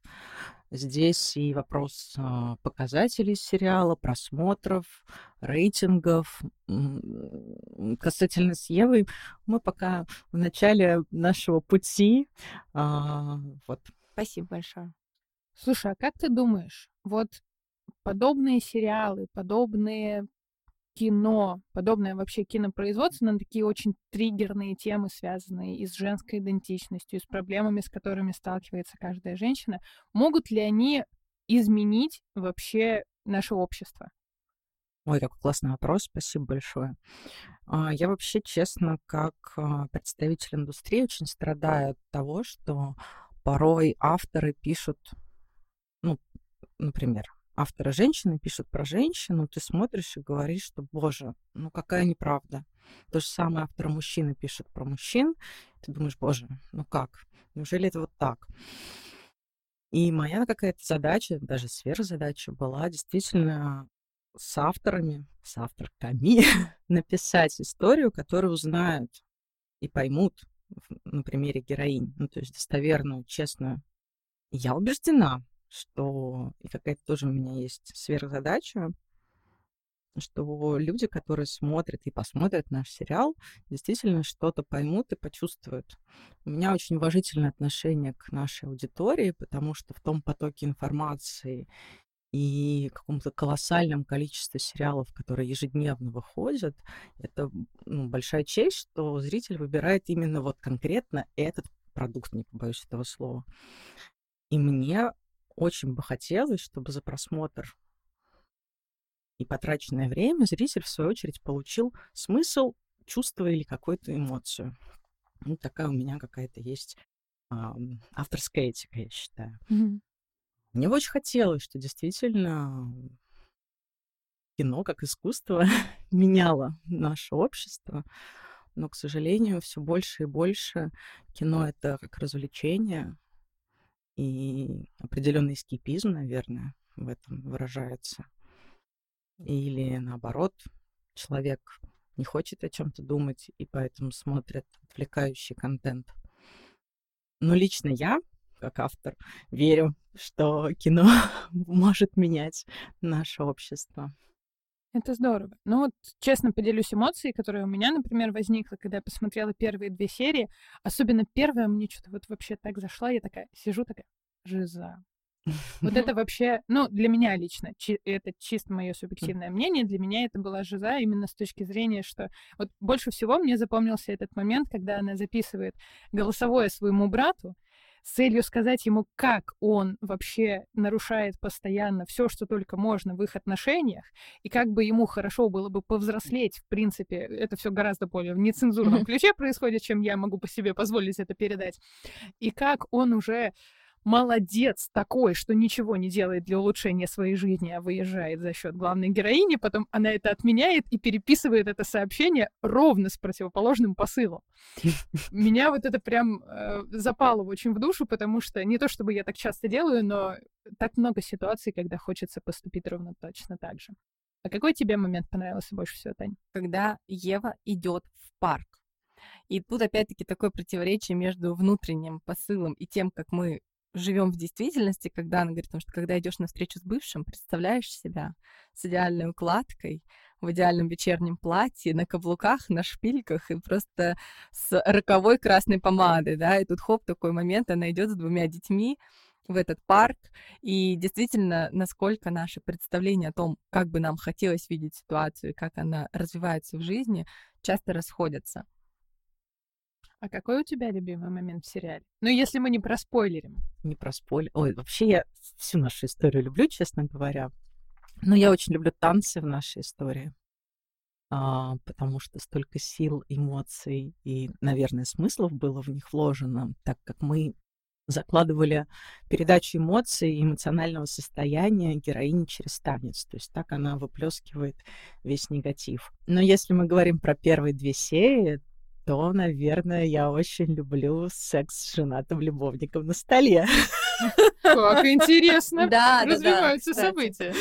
S2: Здесь и вопрос э, показателей сериала, просмотров, рейтингов. Касательно с Евой, мы пока в начале нашего пути. Э, вот.
S3: Спасибо большое.
S1: Слушай, а как ты думаешь, вот подобные сериалы, подобные кино, подобное вообще кинопроизводство на такие очень триггерные темы, связанные и с женской идентичностью, и с проблемами, с которыми сталкивается каждая женщина, могут ли они изменить вообще наше общество?
S2: Ой, какой классный вопрос, спасибо большое. А, я вообще, честно, как а, представитель индустрии, очень страдаю от того, что порой авторы пишут, ну, например, авторы женщины пишут про женщину, ты смотришь и говоришь, что, боже, ну какая неправда. То же самое авторы мужчины пишут про мужчин, ты думаешь, боже, ну как? Неужели это вот так? И моя какая-то задача, даже сверхзадача была действительно с авторами, с авторками написать историю, которую узнают и поймут на примере героинь, ну, то есть достоверную, честную. Я убеждена, что и какая-то тоже у меня есть сверхзадача, что люди, которые смотрят и посмотрят наш сериал, действительно что-то поймут и почувствуют. У меня очень уважительное отношение к нашей аудитории, потому что в том потоке информации и каком-то колоссальном количестве сериалов, которые ежедневно выходят, это ну, большая честь, что зритель выбирает именно вот конкретно этот продукт, не побоюсь этого слова. И мне очень бы хотелось, чтобы за просмотр и потраченное время зритель, в свою очередь, получил смысл, чувство или какую-то эмоцию. Ну, такая у меня какая-то есть э, авторская этика, я считаю. Mm-hmm. Мне очень хотелось, что действительно кино как искусство меняло наше общество, но, к сожалению, все больше и больше кино это как развлечение и определенный эскипизм, наверное, в этом выражается. Или наоборот, человек не хочет о чем-то думать и поэтому смотрит отвлекающий контент. Но лично я, как автор, верю, что кино может менять наше общество.
S1: Это здорово. Ну вот, честно поделюсь эмоцией, которая у меня, например, возникла, когда я посмотрела первые две серии. Особенно первая мне что-то вот вообще так зашла. Я такая сижу такая, жиза. Вот это вообще, ну, для меня лично, чи- это чисто мое субъективное мнение, для меня это была жиза именно с точки зрения, что вот больше всего мне запомнился этот момент, когда она записывает голосовое своему брату, с целью сказать ему, как он вообще нарушает постоянно все, что только можно в их отношениях, и как бы ему хорошо было бы повзрослеть, в принципе, это все гораздо более в нецензурном ключе происходит, чем я могу по себе позволить это передать, и как он уже молодец такой, что ничего не делает для улучшения своей жизни, а выезжает за счет главной героини, потом она это отменяет и переписывает это сообщение ровно с противоположным посылом. Меня вот это прям э, запало очень в душу, потому что не то чтобы я так часто делаю, но так много ситуаций, когда хочется поступить ровно точно так же. А какой тебе момент понравился больше всего, Тань?
S3: Когда Ева идет в парк. И тут опять-таки такое противоречие между внутренним посылом и тем, как мы живем в действительности, когда она говорит, потому что когда идешь на встречу с бывшим, представляешь себя с идеальной укладкой, в идеальном вечернем платье, на каблуках, на шпильках и просто с роковой красной помадой, да, и тут хоп, такой момент, она идет с двумя детьми в этот парк, и действительно, насколько наше представление о том, как бы нам хотелось видеть ситуацию как она развивается в жизни, часто расходятся.
S1: А какой у тебя любимый момент в сериале? Ну, если мы не проспойлерим.
S2: Не проспойлер. Ой, вообще я всю нашу историю люблю, честно говоря. Но я очень люблю танцы в нашей истории. А, потому что столько сил, эмоций и, наверное, смыслов было в них вложено, так как мы закладывали передачу эмоций и эмоционального состояния героини через танец. То есть так она выплескивает весь негатив. Но если мы говорим про первые две серии, то, наверное, я очень люблю секс с женатым любовником на столе.
S1: Как интересно да, развиваются да, да, события.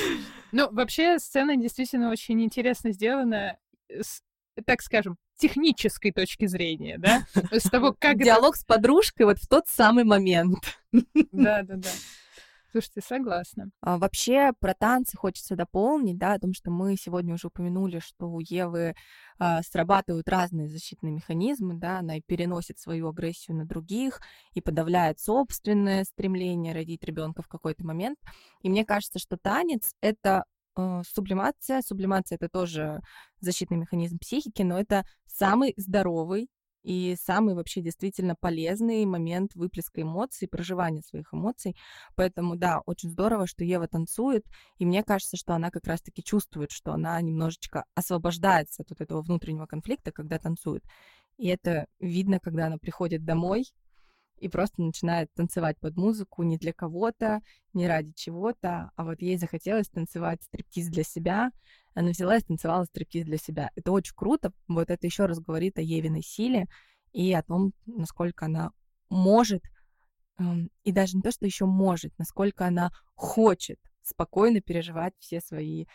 S1: Ну, вообще, сцена действительно очень интересно сделана, с, так скажем, технической точки зрения, да?
S3: С того, как... Диалог с подружкой вот в тот самый момент.
S1: Да, да, да. Слушайте, согласна.
S3: А, вообще про танцы хочется дополнить, да, о том, что мы сегодня уже упомянули, что у Евы а, срабатывают разные защитные механизмы, да, она и переносит свою агрессию на других, и подавляет собственное стремление родить ребенка в какой-то момент. И мне кажется, что танец это э, сублимация. Сублимация это тоже защитный механизм психики, но это самый здоровый и самый вообще действительно полезный момент выплеска эмоций, проживания своих эмоций. Поэтому, да, очень здорово, что Ева танцует, и мне кажется, что она как раз-таки чувствует, что она немножечко освобождается от вот этого внутреннего конфликта, когда танцует. И это видно, когда она приходит домой и просто начинает танцевать под музыку не для кого-то, не ради чего-то, а вот ей захотелось танцевать стриптиз для себя, она взяла и станцевала стриптиз для себя. Это очень круто. Вот это еще раз говорит о Евиной силе и о том, насколько она может, эм, и даже не то, что еще может, насколько она хочет спокойно переживать все свои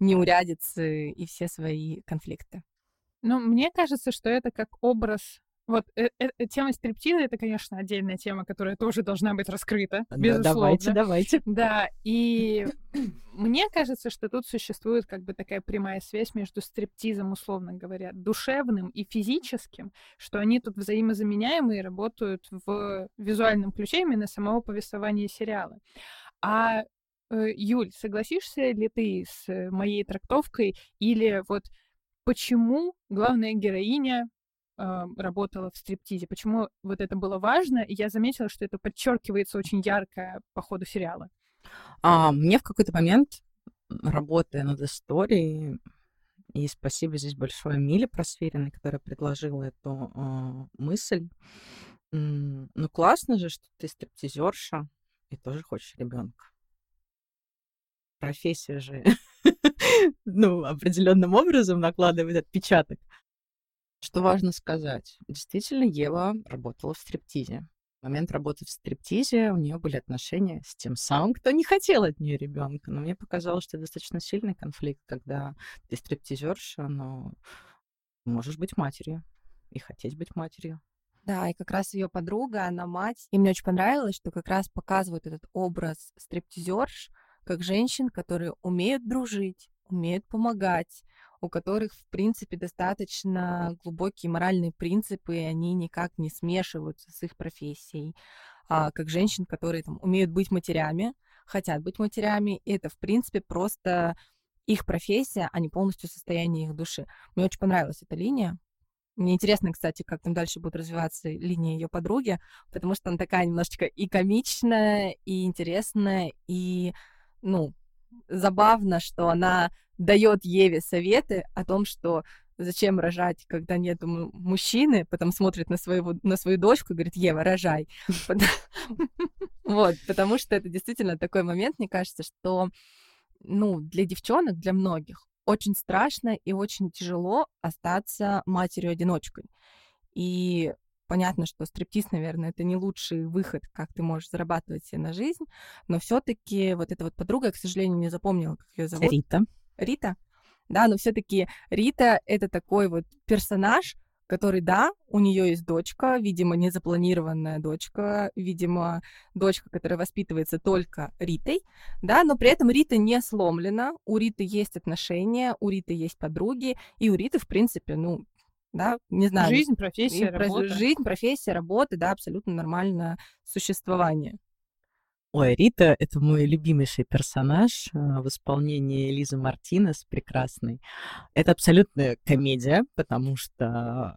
S3: неурядицы и все свои конфликты.
S1: Ну, мне кажется, что это как образ вот э, э, э, тема стриптиза это, конечно, отдельная тема, которая тоже должна быть раскрыта, да, безусловно.
S2: Давайте, давайте.
S1: Да, и мне кажется, что тут существует как бы такая прямая связь между стриптизом, условно говоря, душевным и физическим, что они тут взаимозаменяемые работают в визуальном ключе именно самого повествования сериала. А э, Юль, согласишься ли ты с моей трактовкой или вот почему главная героиня работала в стриптизе, почему вот это было важно, и я заметила, что это подчеркивается очень ярко по ходу сериала.
S2: А, мне в какой-то момент, работая над историей, и спасибо здесь большое Миле Просвериной, которая предложила эту э, мысль. Ну, классно же, что ты стриптизерша и тоже хочешь ребенка. Профессия же, ну, определенным образом накладывает отпечаток. Что важно сказать? Действительно, Ева работала в стриптизе момент работы в стриптизе у нее были отношения с тем самым, кто не хотел от нее ребенка. Но мне показалось, что это достаточно сильный конфликт, когда ты стриптизерша, но можешь быть матерью и хотеть быть матерью.
S3: Да, и как раз ее подруга, она мать. И мне очень понравилось, что как раз показывают этот образ стриптизерш как женщин, которые умеют дружить, умеют помогать, у которых, в принципе, достаточно глубокие моральные принципы, и они никак не смешиваются с их профессией. А, как женщин, которые там, умеют быть матерями, хотят быть матерями, и это, в принципе, просто их профессия, а не полностью состояние их души. Мне очень понравилась эта линия. Мне интересно, кстати, как там дальше будет развиваться линия ее подруги, потому что она такая немножечко и комичная, и интересная, и, ну, забавно, что она дает Еве советы о том, что зачем рожать, когда нет мужчины, потом смотрит на, своего, на свою дочку и говорит, Ева, рожай. Вот, потому что это действительно такой момент, мне кажется, что, ну, для девчонок, для многих очень страшно и очень тяжело остаться матерью-одиночкой. И понятно, что стриптиз, наверное, это не лучший выход, как ты можешь зарабатывать себе на жизнь, но все-таки вот эта вот подруга, я, к сожалению, не запомнила, как ее зовут.
S2: Рита.
S3: Рита, да, но все-таки Рита это такой вот персонаж, который, да, у нее есть дочка, видимо, незапланированная дочка, видимо, дочка, которая воспитывается только Ритой, да, но при этом Рита не сломлена, у Риты есть отношения, у Риты есть подруги, и у Риты, в принципе, ну, да, не знаю.
S1: Жизнь, профессия, работа.
S3: Жизнь, профессия, работа, да, абсолютно нормальное существование.
S2: Ой, Рита — это мой любимейший персонаж э, в исполнении Лизы Мартинес, прекрасный. Это абсолютная комедия, потому что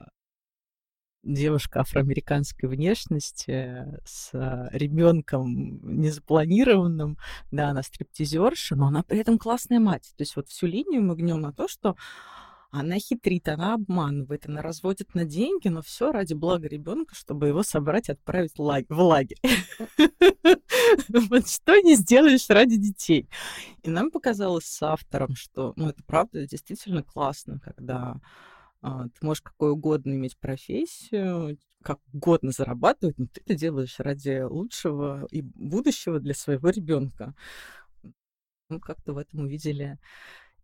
S2: девушка афроамериканской внешности с ребенком незапланированным, да, она стриптизерша, но она при этом классная мать. То есть вот всю линию мы гнем на то, что она хитрит, она обманывает, она разводит на деньги, но все ради блага ребенка, чтобы его собрать и отправить в лагерь. Вот что не сделаешь ради детей. И нам показалось с автором, что, ну, это правда действительно классно, когда а, ты можешь какой угодно иметь профессию, как угодно зарабатывать, но ты это делаешь ради лучшего и будущего для своего ребенка. Мы как-то в этом увидели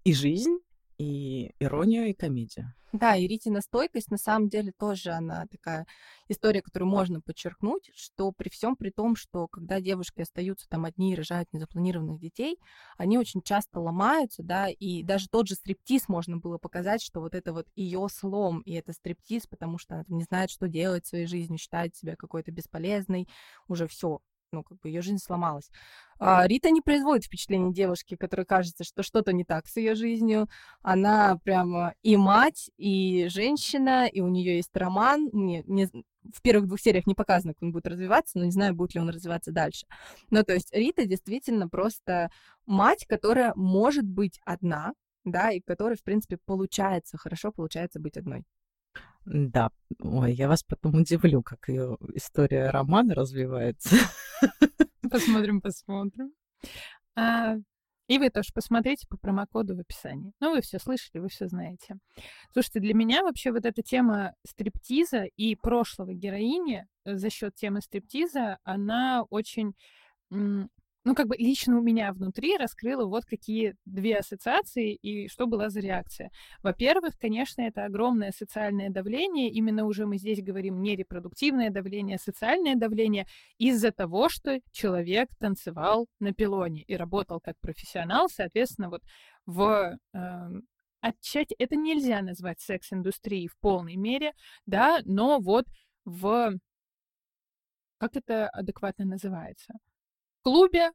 S2: и жизнь, и иронию, и комедию.
S3: Да, и Ритина стойкость, на самом деле, тоже она такая история, которую можно подчеркнуть, что при всем при том, что когда девушки остаются там одни и рожают незапланированных детей, они очень часто ломаются, да, и даже тот же стриптиз можно было показать, что вот это вот ее слом, и это стриптиз, потому что она там не знает, что делать в своей жизни, считает себя какой-то бесполезной, уже все, ну, как бы ее жизнь сломалась. А Рита не производит впечатление девушки, которой кажется, что что-то не так с ее жизнью. Она прямо и мать, и женщина, и у нее есть роман. Мне не, в первых двух сериях не показано, как он будет развиваться, но не знаю, будет ли он развиваться дальше. Ну, то есть Рита действительно просто мать, которая может быть одна, да, и которой, в принципе, получается, хорошо получается быть одной.
S2: Да, ой, я вас потом удивлю, как ее история романа развивается.
S1: Посмотрим, посмотрим. А, и вы тоже посмотрите по промокоду в описании. Ну, вы все слышали, вы все знаете. Слушайте, для меня вообще вот эта тема стриптиза и прошлого героини э, за счет темы стриптиза, она очень ну, как бы лично у меня внутри раскрыла вот какие две ассоциации и что была за реакция. Во-первых, конечно, это огромное социальное давление, именно уже мы здесь говорим не репродуктивное давление, а социальное давление из-за того, что человек танцевал на пилоне и работал как профессионал, соответственно, вот в э, отчасти это нельзя назвать секс-индустрией в полной мере, да, но вот в... Как это адекватно называется? Клубе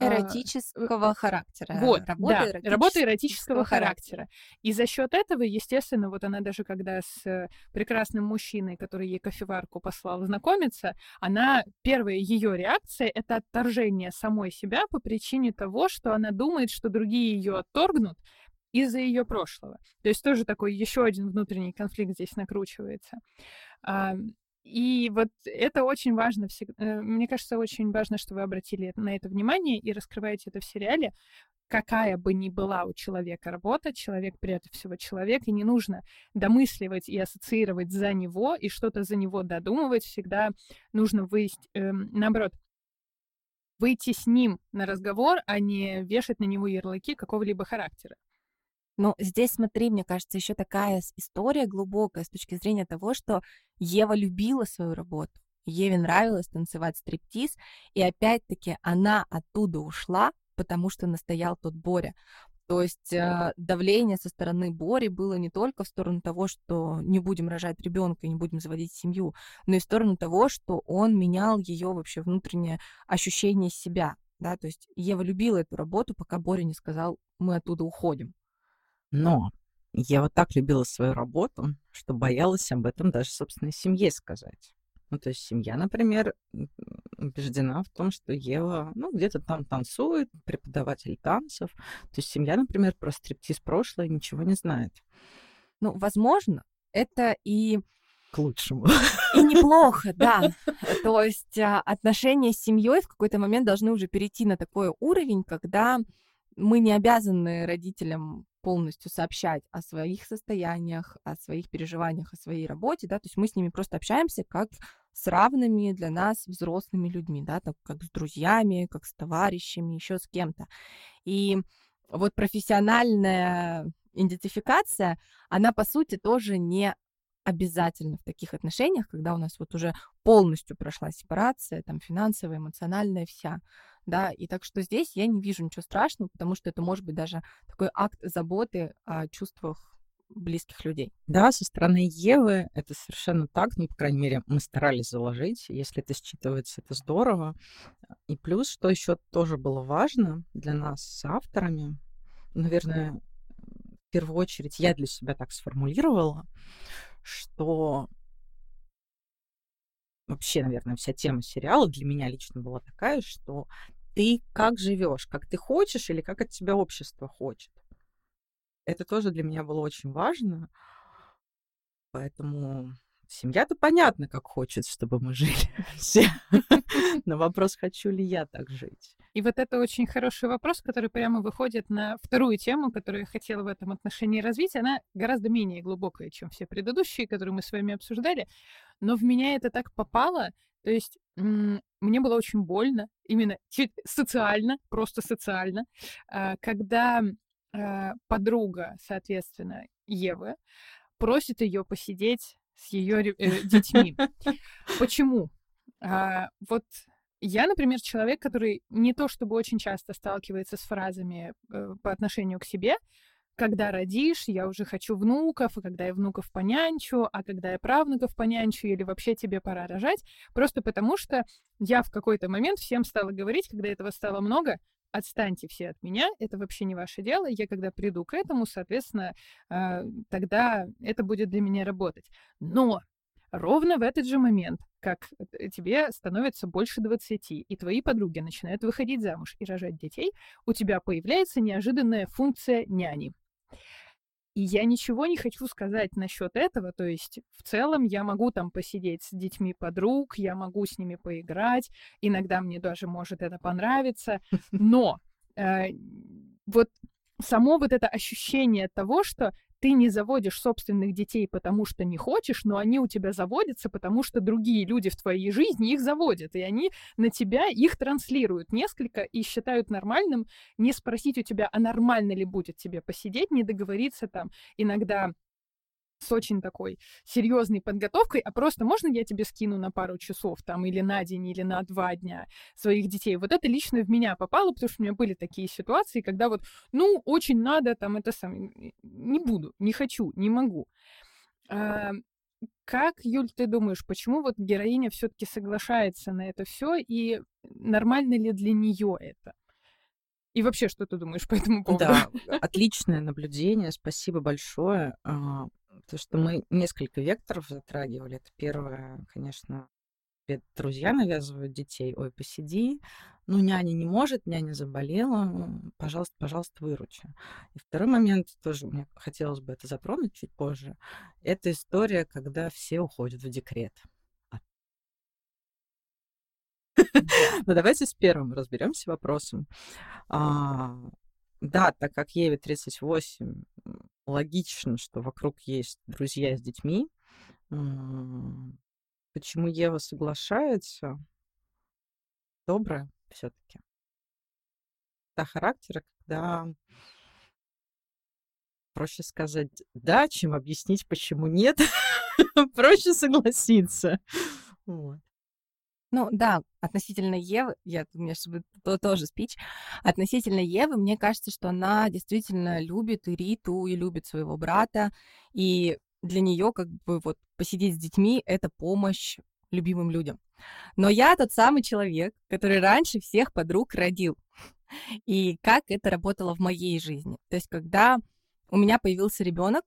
S1: а,
S3: эротического характера.
S1: Вот, работа да, эротического работа эротического характера. характера. И за счет этого, естественно, вот она даже когда с э, прекрасным мужчиной, который ей кофеварку послал, знакомиться, она, первая ее реакция — это отторжение самой себя по причине того, что она думает, что другие ее отторгнут, из-за ее прошлого. То есть тоже такой еще один внутренний конфликт здесь накручивается. И вот это очень важно. Э, мне кажется, очень важно, что вы обратили на это внимание и раскрываете это в сериале. Какая бы ни была у человека работа, человек прежде всего человек, и не нужно домысливать и ассоциировать за него и что-то за него додумывать. Всегда нужно выяснить, э, наоборот, выйти с ним на разговор, а не вешать на него ярлыки какого-либо характера.
S3: Но здесь, смотри, мне кажется, еще такая история глубокая с точки зрения того, что Ева любила свою работу. Еве нравилось танцевать стриптиз, и опять-таки она оттуда ушла, потому что настоял тот Боря. То есть э, давление со стороны Бори было не только в сторону того, что не будем рожать ребенка и не будем заводить семью, но и в сторону того, что он менял ее вообще внутреннее ощущение себя. Да? То есть Ева любила эту работу, пока Боря не сказал, мы оттуда уходим.
S2: Но я вот так любила свою работу, что боялась об этом даже собственной семье сказать. Ну, то есть семья, например, убеждена в том, что Ева, ну, где-то там танцует, преподаватель танцев. То есть семья, например, про стриптиз прошлое ничего не знает.
S3: Ну, возможно, это и
S2: к лучшему.
S3: И неплохо, да. То есть а, отношения с семьей в какой-то момент должны уже перейти на такой уровень, когда мы не обязаны родителям полностью сообщать о своих состояниях, о своих переживаниях, о своей работе, да, то есть мы с ними просто общаемся как с равными для нас взрослыми людьми, да, так как с друзьями, как с товарищами, еще с кем-то. И вот профессиональная идентификация, она, по сути, тоже не обязательно в таких отношениях, когда у нас вот уже полностью прошла сепарация, там финансовая, эмоциональная вся, да, и так что здесь я не вижу ничего страшного, потому что это может быть даже такой акт заботы о чувствах близких людей.
S2: Да, со стороны Евы это совершенно так, ну, по крайней мере, мы старались заложить, если это считывается, это здорово. И плюс, что еще тоже было важно для нас с авторами, наверное, в первую очередь я для себя так сформулировала, что вообще, наверное, вся тема сериала для меня лично была такая, что ты как живешь, как ты хочешь или как от тебя общество хочет. Это тоже для меня было очень важно. Поэтому семья-то понятно, как хочет, чтобы мы жили все. На вопрос, хочу ли я так жить.
S1: И вот это очень хороший вопрос, который прямо выходит на вторую тему, которую я хотела в этом отношении развить. Она гораздо менее глубокая, чем все предыдущие, которые мы с вами обсуждали. Но в меня это так попало, то есть мне было очень больно, именно социально, просто социально, а, когда а, подруга, соответственно, Евы, просит ее посидеть с ее э, детьми. Почему? А, вот я, например, человек, который не то чтобы очень часто сталкивается с фразами э, по отношению к себе, когда родишь, я уже хочу внуков, и когда я внуков понянчу, а когда я правнуков понянчу, или вообще тебе пора рожать, просто потому что я в какой-то момент всем стала говорить, когда этого стало много, отстаньте все от меня, это вообще не ваше дело, я когда приду к этому, соответственно, э, тогда это будет для меня работать. Но ровно в этот же момент, как тебе становится больше 20, и твои подруги начинают выходить замуж и рожать детей, у тебя появляется неожиданная функция няни. И я ничего не хочу сказать насчет этого. То есть, в целом, я могу там посидеть с детьми подруг, я могу с ними поиграть. Иногда мне даже может это понравиться. Но э, вот само вот это ощущение того, что ты не заводишь собственных детей, потому что не хочешь, но они у тебя заводятся, потому что другие люди в твоей жизни их заводят, и они на тебя их транслируют несколько и считают нормальным не спросить у тебя, а нормально ли будет тебе посидеть, не договориться там. Иногда с очень такой серьезной подготовкой, а просто можно я тебе скину на пару часов там или на день, или на два дня своих детей. Вот это лично в меня попало, потому что у меня были такие ситуации, когда вот, ну, очень надо там это сам, не буду, не хочу, не могу. А, как, Юль, ты думаешь, почему вот героиня все-таки соглашается на это все и нормально ли для нее это? И вообще, что ты думаешь по этому поводу?
S2: Да, отличное наблюдение, спасибо большое. А, то, что мы несколько векторов затрагивали. Это первое, конечно, друзья навязывают детей. Ой, посиди, ну, няня не может, няня заболела, пожалуйста, пожалуйста, выручи. И второй момент, тоже мне хотелось бы это затронуть чуть позже, это история, когда все уходят в декрет. Ну, давайте с первым разберемся вопросом. Да, так как Еве 38, логично, что вокруг есть друзья с детьми. Почему Ева соглашается? Добрая все-таки. Та характера, когда проще сказать «да», чем объяснить, почему нет. проще согласиться. Вот.
S3: Ну да, относительно Евы, я, у меня то, тоже спич, относительно Евы, мне кажется, что она действительно любит и Риту, и любит своего брата, и для нее как бы вот посидеть с детьми — это помощь любимым людям. Но я тот самый человек, который раньше всех подруг родил. И как это работало в моей жизни. То есть, когда у меня появился ребенок,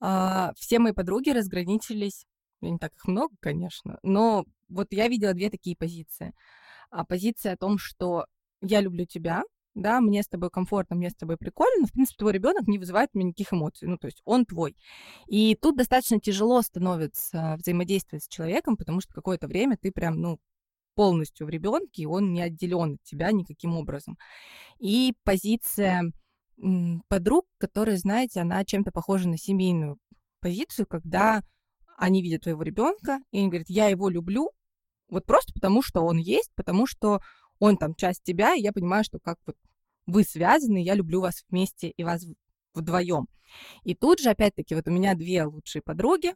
S3: а, все мои подруги разграничились, не так их много, конечно, но вот я видела две такие позиции. А позиция о том, что я люблю тебя, да, мне с тобой комфортно, мне с тобой прикольно, но, в принципе, твой ребенок не вызывает у меня никаких эмоций, ну, то есть он твой. И тут достаточно тяжело становится взаимодействовать с человеком, потому что какое-то время ты прям, ну, полностью в ребенке, и он не отделен от тебя никаким образом. И позиция подруг, которые, знаете, она чем-то похожа на семейную позицию, когда они видят твоего ребенка, и они говорят, я его люблю, вот просто потому, что он есть, потому что он там часть тебя, и я понимаю, что как вот вы связаны, я люблю вас вместе и вас вдвоем. И тут же, опять-таки, вот у меня две лучшие подруги,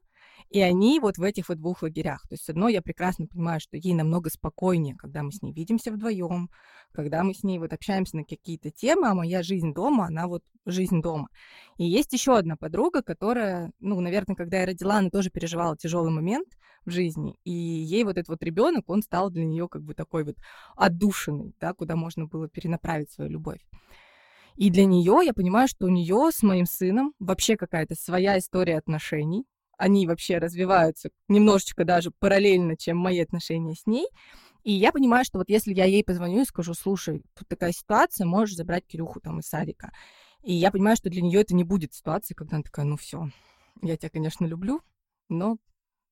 S3: и они вот в этих вот двух лагерях. То есть, с одной, я прекрасно понимаю, что ей намного спокойнее, когда мы с ней видимся вдвоем, когда мы с ней вот общаемся на какие-то темы, а моя жизнь дома, она вот жизнь дома. И есть еще одна подруга, которая, ну, наверное, когда я родила, она тоже переживала тяжелый момент в жизни, и ей вот этот вот ребенок, он стал для нее как бы такой вот отдушенный, да, куда можно было перенаправить свою любовь. И для нее я понимаю, что у нее с моим сыном вообще какая-то своя история отношений. Они вообще развиваются немножечко даже параллельно, чем мои отношения с ней. И я понимаю, что вот если я ей позвоню и скажу, слушай, тут такая ситуация, можешь забрать Кирюху там из садика. И я понимаю, что для нее это не будет ситуации, когда она такая, ну все, я тебя, конечно, люблю, но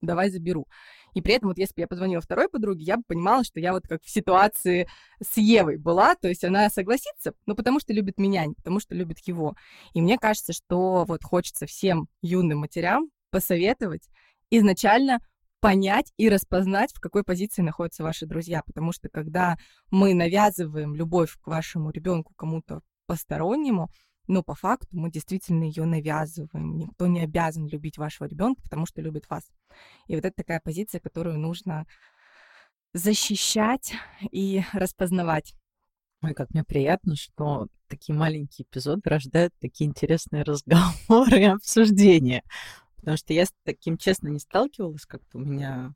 S3: давай заберу. И при этом вот если бы я позвонила второй подруге, я бы понимала, что я вот как в ситуации с Евой была, то есть она согласится, ну потому что любит меня, не потому что любит его. И мне кажется, что вот хочется всем юным матерям посоветовать изначально понять и распознать, в какой позиции находятся ваши друзья, потому что когда мы навязываем любовь к вашему ребенку кому-то постороннему, но по факту мы действительно ее навязываем. Никто не обязан любить вашего ребенка, потому что любит вас. И вот это такая позиция, которую нужно защищать и распознавать.
S2: Ой, как мне приятно, что такие маленькие эпизоды рождают такие интересные разговоры и обсуждения. Потому что я с таким, честно, не сталкивалась, как-то у меня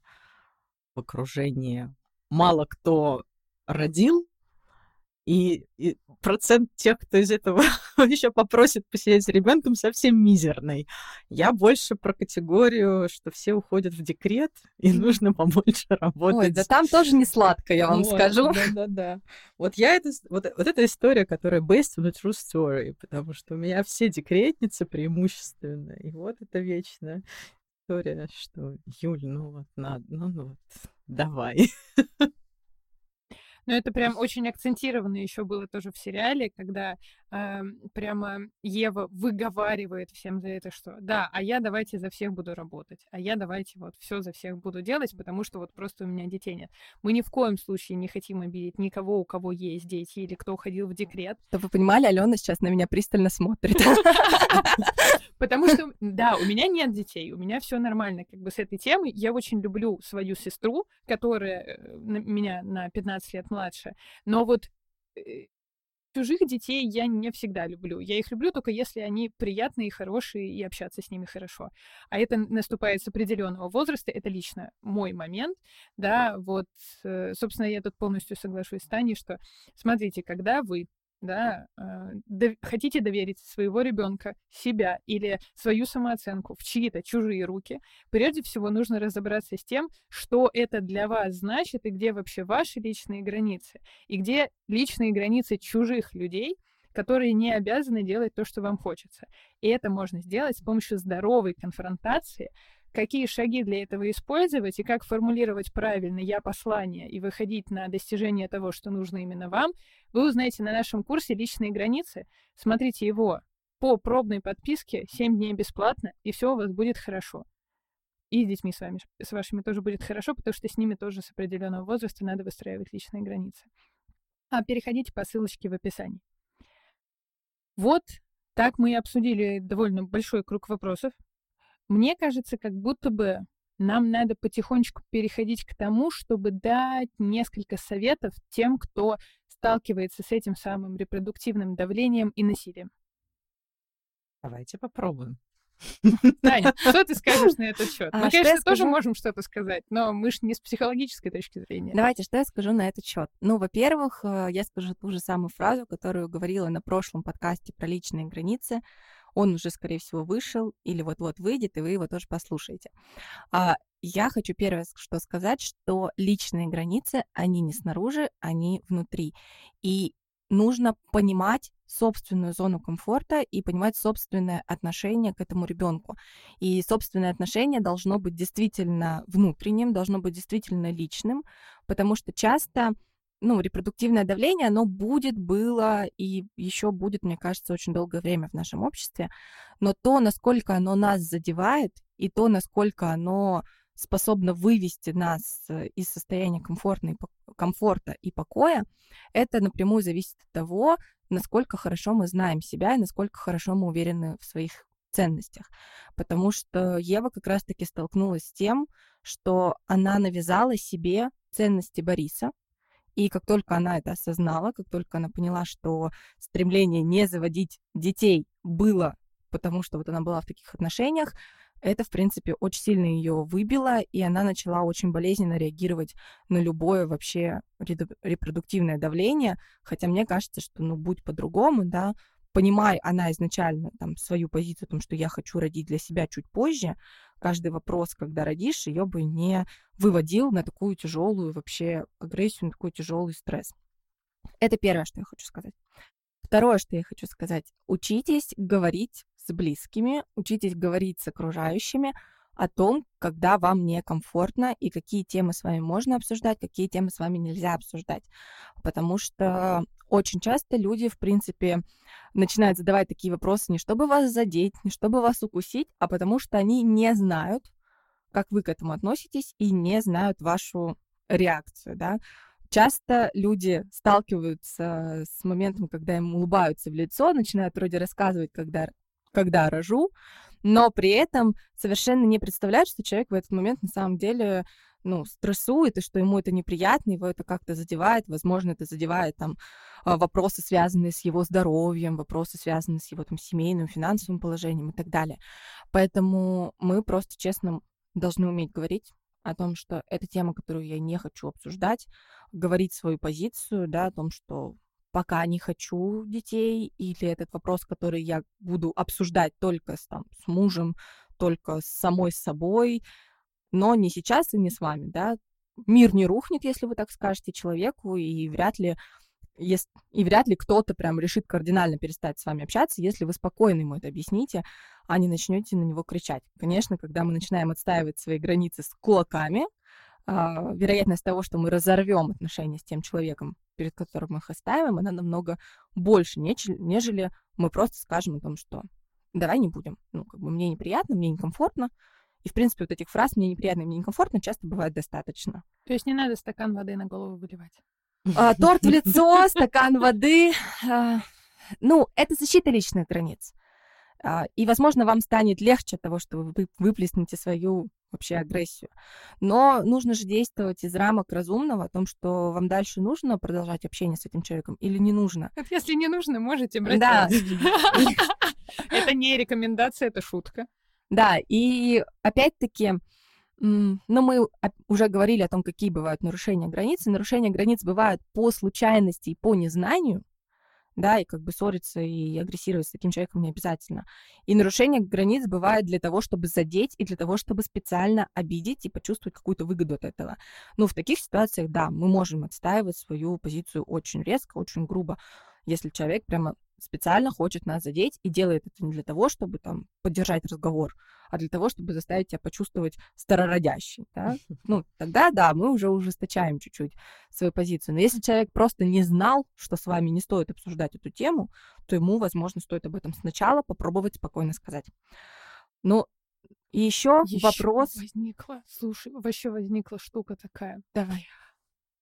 S2: в окружении мало кто родил, и, и процент тех, кто из этого еще попросит посидеть с ребенком, совсем мизерный. Я больше про категорию, что все уходят в декрет, и нужно побольше работать. Ой,
S3: да там тоже не сладко, я вам вот, скажу.
S2: Да, да, да. Вот я это, вот, вот эта история, которая based on a true story, потому что у меня все декретницы преимущественно, и вот это вечная история, что Юль, ну вот надо, ну, ну вот, давай.
S1: Но это прям очень акцентированно еще было тоже в сериале, когда э, прямо Ева выговаривает всем за это, что да, а я давайте за всех буду работать, а я давайте вот все за всех буду делать, потому что вот просто у меня детей нет. Мы ни в коем случае не хотим обидеть никого, у кого есть дети или кто уходил в декрет.
S3: Чтобы вы понимали, Алена сейчас на меня пристально смотрит.
S1: Потому что, да, у меня нет детей, у меня все нормально как бы с этой темой. Я очень люблю свою сестру, которая э, меня на 15 лет младше. Но вот э, чужих детей я не всегда люблю. Я их люблю только если они приятные, хорошие и общаться с ними хорошо. А это наступает с определенного возраста. Это лично мой момент. Да, вот, э, собственно, я тут полностью соглашусь с Таней, что, смотрите, когда вы да, э, дов- хотите доверить своего ребенка, себя или свою самооценку в чьи-то чужие руки, прежде всего нужно разобраться с тем, что это для вас значит и где вообще ваши личные границы, и где личные границы чужих людей, которые не обязаны делать то, что вам хочется. И это можно сделать с помощью здоровой конфронтации, какие шаги для этого использовать и как формулировать правильно «я послание» и выходить на достижение того, что нужно именно вам, вы узнаете на нашем курсе «Личные границы». Смотрите его по пробной подписке 7 дней бесплатно, и все у вас будет хорошо. И с детьми с вами, с вашими тоже будет хорошо, потому что с ними тоже с определенного возраста надо выстраивать личные границы. А переходите по ссылочке в описании. Вот так мы и обсудили довольно большой круг вопросов. Мне кажется, как будто бы нам надо потихонечку переходить к тому, чтобы дать несколько советов тем, кто сталкивается с этим самым репродуктивным давлением и насилием.
S2: Давайте попробуем.
S1: Таня, что ты скажешь на этот счет?
S3: А,
S1: Мы,
S3: я
S1: конечно, тоже
S3: скажу?
S1: можем что-то сказать, но мы же не с психологической точки зрения.
S3: Давайте, что я скажу на этот счет. Ну, во-первых, э, я скажу ту же самую фразу, которую говорила на прошлом подкасте про личные границы. Он уже, скорее всего, вышел или вот-вот выйдет, и вы его тоже послушаете. А, Я хочу первое, что сказать, что личные границы, они не снаружи, они внутри. И нужно понимать собственную зону комфорта и понимать собственное отношение к этому ребенку. И собственное отношение должно быть действительно внутренним, должно быть действительно личным, потому что часто ну, репродуктивное давление, оно будет, было и еще будет, мне кажется, очень долгое время в нашем обществе. Но то, насколько оно нас задевает, и то, насколько оно способно вывести нас э, из состояния комфортной, комфорта и покоя, это напрямую зависит от того, насколько хорошо мы знаем себя и насколько хорошо мы уверены в своих ценностях. Потому что Ева как раз-таки столкнулась с тем, что она навязала себе ценности Бориса, и как только она это осознала, как только она поняла, что стремление не заводить детей было, потому что вот она была в таких отношениях, это, в принципе, очень сильно ее выбило, и она начала очень болезненно реагировать на любое вообще репродуктивное давление. Хотя мне кажется, что, ну, будь по-другому, да, понимая она изначально там свою позицию о том, что я хочу родить для себя чуть позже, каждый вопрос, когда родишь, ее бы не выводил на такую тяжелую вообще агрессию, на такой тяжелый стресс. Это первое, что я хочу сказать. Второе, что я хочу сказать. Учитесь говорить с близкими, учитесь говорить с окружающими о том, когда вам некомфортно и какие темы с вами можно обсуждать, какие темы с вами нельзя обсуждать. Потому что очень часто люди, в принципе, начинают задавать такие вопросы не чтобы вас задеть, не чтобы вас укусить, а потому что они не знают, как вы к этому относитесь и не знают вашу реакцию, да. Часто люди сталкиваются с моментом, когда им улыбаются в лицо, начинают вроде рассказывать, когда, когда рожу, но при этом совершенно не представляют, что человек в этот момент на самом деле ну, стрессует, и что ему это неприятно, его это как-то задевает, возможно, это задевает там а, вопросы, связанные с его здоровьем, вопросы, связанные с его там семейным, финансовым положением и так далее. Поэтому мы просто честно должны уметь говорить о том, что это тема, которую я не хочу обсуждать, говорить свою позицию, да, о том, что пока не хочу детей, или этот вопрос, который я буду обсуждать только с, там, с мужем, только с самой собой, но не сейчас и не с вами, да. Мир не рухнет, если вы так скажете человеку, и вряд ли если, и вряд ли кто-то прям решит кардинально перестать с вами общаться, если вы спокойно ему это объясните, а не начнете на него кричать. Конечно, когда мы начинаем отстаивать свои границы с кулаками, а, вероятность того, что мы разорвем отношения с тем человеком, перед которым мы их оставим, она намного больше, нежели мы просто скажем о том, что давай не будем. Ну, как бы мне неприятно, мне некомфортно. И, в принципе, вот этих фраз «мне неприятно», «мне некомфортно» часто бывает достаточно.
S1: То есть не надо стакан воды на голову выливать?
S3: А, торт в лицо, стакан воды. А, ну, это защита личных границ. А, и, возможно, вам станет легче от того, что вы выплеснете свою вообще агрессию. Но нужно же действовать из рамок разумного о том, что вам дальше нужно продолжать общение с этим человеком или не нужно.
S1: Вот если не нужно, можете брать.
S3: Да.
S1: Это не рекомендация, это шутка.
S3: Да, и опять-таки, ну, мы уже говорили о том, какие бывают нарушения границ. Нарушения границ бывают по случайности и по незнанию, да, и как бы ссориться и агрессировать с таким человеком не обязательно. И нарушение границ бывает для того, чтобы задеть и для того, чтобы специально обидеть и почувствовать какую-то выгоду от этого. Ну, в таких ситуациях, да, мы можем отстаивать свою позицию очень резко, очень грубо, если человек прямо специально хочет нас задеть и делает это не для того, чтобы там поддержать разговор, а для того, чтобы заставить тебя почувствовать старородящий, да? Ну, тогда, да, мы уже ужесточаем чуть-чуть свою позицию. Но если человек просто не знал, что с вами не стоит обсуждать эту тему, то ему, возможно, стоит об этом сначала попробовать спокойно сказать. Ну, и еще, вопрос...
S1: возникла, слушай, вообще возникла штука такая.
S3: Давай.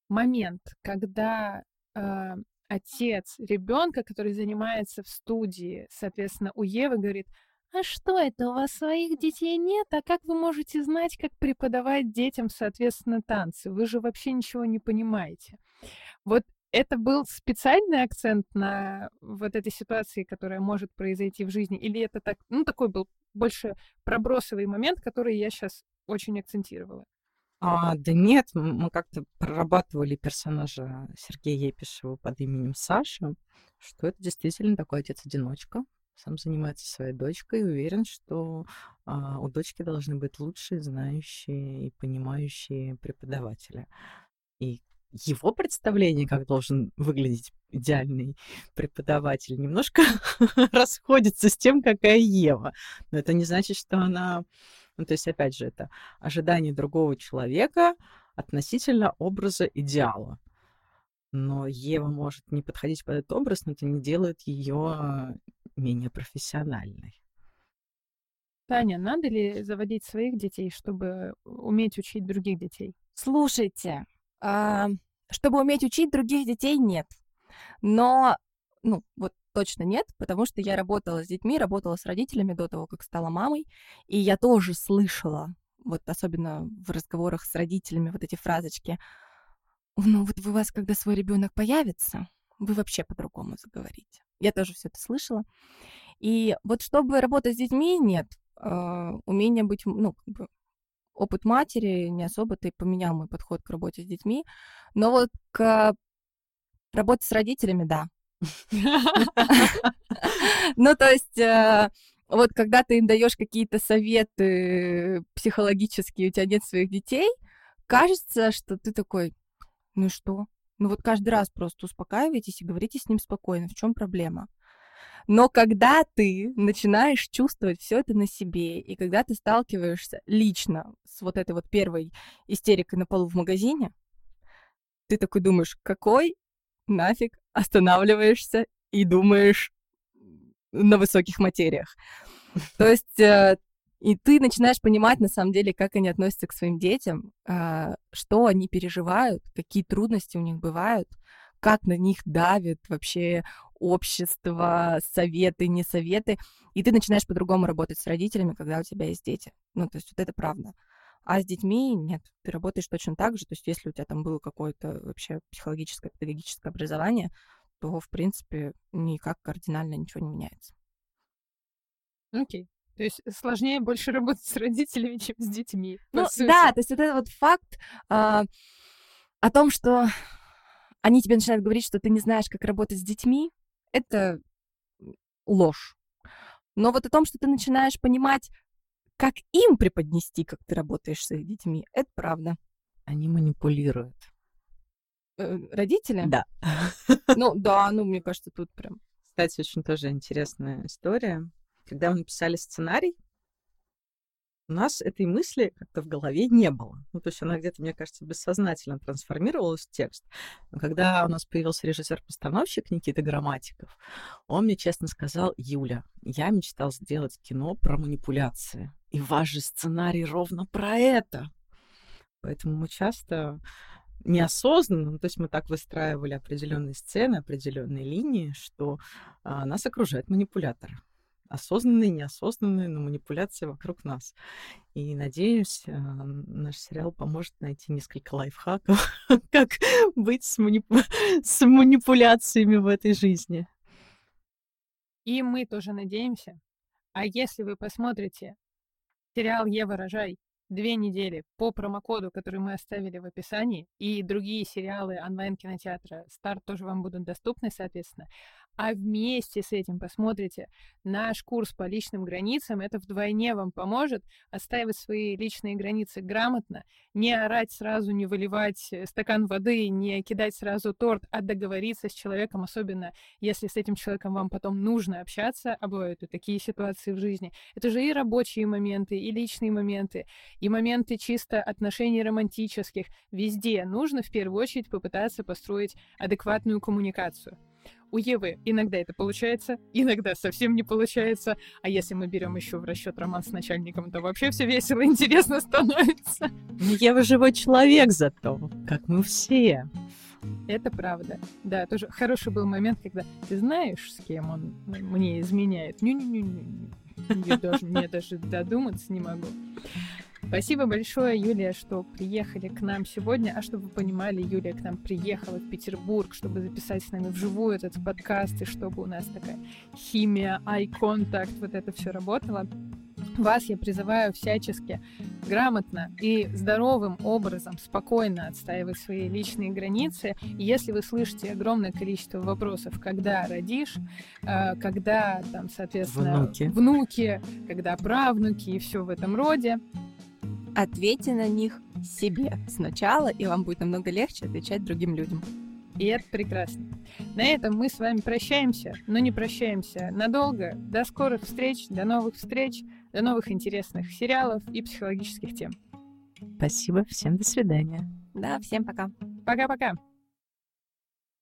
S1: Момент, когда э, отец ребенка, который занимается в студии, соответственно, у Евы говорит, а что это, у вас своих детей нет? А как вы можете знать, как преподавать детям, соответственно, танцы? Вы же вообще ничего не понимаете. Вот это был специальный акцент на вот этой ситуации, которая может произойти в жизни? Или это так, ну, такой был больше пробросовый момент, который я сейчас очень акцентировала?
S2: А, да нет, мы как-то прорабатывали персонажа Сергея Епишева под именем Саша, что это действительно такой отец-одиночка, сам занимается своей дочкой и уверен, что а, у дочки должны быть лучшие, знающие и понимающие преподаватели. И его представление, как должен выглядеть идеальный преподаватель, немножко расходится с тем, какая Ева. Но это не значит, что она ну, то есть, опять же, это ожидание другого человека относительно образа идеала. Но Ева может не подходить под этот образ, но это не делает ее менее профессиональной.
S1: Таня, надо ли заводить своих детей, чтобы уметь учить других детей?
S3: Слушайте, а, чтобы уметь учить других детей, нет. Но, ну, вот точно нет, потому что я работала с детьми, работала с родителями до того, как стала мамой, и я тоже слышала, вот особенно в разговорах с родителями, вот эти фразочки. Ну вот у вас, когда свой ребенок появится, вы вообще по-другому заговорите. Я тоже все это слышала. И вот чтобы работать с детьми, нет. Э, умение быть, ну, как бы, опыт матери не особо-то и поменял мой подход к работе с детьми. Но вот к работе с родителями, да, ну, то есть, э, вот когда ты им даешь какие-то советы психологические, у тебя нет своих детей, кажется, что ты такой, ну что? Ну вот каждый раз просто успокаивайтесь и говорите с ним спокойно, в чем проблема. Но когда ты начинаешь чувствовать все это на себе, и когда ты сталкиваешься лично с вот этой вот первой истерикой на полу в магазине, ты такой думаешь, какой нафиг останавливаешься и думаешь на высоких материях. То есть э, и ты начинаешь понимать, на самом деле, как они относятся к своим детям, а, что они переживают, какие трудности у них бывают, как на них давит вообще общество, советы, не советы. И ты начинаешь по-другому работать с родителями, когда у тебя есть дети. Ну, то есть вот это правда. А с детьми нет, ты работаешь точно так же. То есть если у тебя там было какое-то вообще психологическое, педагогическое образование, то, в принципе, никак кардинально ничего не меняется.
S1: Окей. Okay. То есть сложнее больше работать с родителями, чем с детьми.
S3: Ну да, то есть вот этот вот факт э, о том, что они тебе начинают говорить, что ты не знаешь, как работать с детьми, это ложь. Но вот о том, что ты начинаешь понимать, как им преподнести, как ты работаешь с их детьми, это правда.
S2: Они манипулируют.
S3: Э, родители?
S2: Да.
S3: Ну да, ну мне кажется, тут прям.
S2: Кстати, очень тоже интересная история. Когда мы написали сценарий, у нас этой мысли как-то в голове не было. Ну, то есть она где-то, мне кажется, бессознательно трансформировалась в текст. Но когда у нас появился режиссер-постановщик Никита Грамматиков, он мне честно сказал, Юля, я мечтал сделать кино про манипуляции. И ваш же сценарий ровно про это. Поэтому мы часто неосознанно, ну, то есть мы так выстраивали определенные сцены, определенные линии, что а, нас окружают манипуляторы осознанные, неосознанные, но манипуляции вокруг нас. И надеюсь, э, наш сериал поможет найти несколько лайфхаков, как быть с, манипу... с манипуляциями в этой жизни.
S1: И мы тоже надеемся. А если вы посмотрите сериал «Ева, рожай» две недели по промокоду, который мы оставили в описании, и другие сериалы онлайн-кинотеатра «Старт» тоже вам будут доступны, соответственно, а вместе с этим посмотрите наш курс по личным границам, это вдвойне вам поможет отстаивать свои личные границы грамотно, не орать сразу, не выливать э, стакан воды, не кидать сразу торт, а договориться с человеком, особенно если с этим человеком вам потом нужно общаться, а бывают и такие ситуации в жизни. Это же и рабочие моменты, и личные моменты, и моменты чисто отношений романтических. Везде нужно в первую очередь попытаться построить адекватную коммуникацию. У Евы иногда это получается, иногда совсем не получается. А если мы берем еще в расчет роман с начальником, то вообще все весело и интересно становится.
S2: Но ну, Ева живой человек зато, как мы все.
S1: Это правда. Да, тоже хороший был момент, когда ты знаешь, с кем он мне изменяет. Ню-ню-ню-ню. Я даже, мне даже додуматься не могу. Спасибо большое, Юлия, что приехали к нам сегодня. А чтобы вы понимали, Юлия к нам приехала в Петербург, чтобы записать с нами вживую этот подкаст, и чтобы у нас такая химия, contact, вот это все работало. Вас я призываю всячески грамотно и здоровым образом спокойно отстаивать свои личные границы. И если вы слышите огромное количество вопросов, когда родишь, э, когда там, соответственно,
S2: внуки,
S1: внуки когда правнуки и все в этом роде,
S3: Ответьте на них себе сначала, и вам будет намного легче отвечать другим людям.
S1: И это прекрасно. На этом мы с вами прощаемся, но не прощаемся надолго. До скорых встреч, до новых встреч, до новых интересных сериалов и психологических тем.
S2: Спасибо, всем до свидания.
S3: Да, всем пока.
S1: Пока-пока.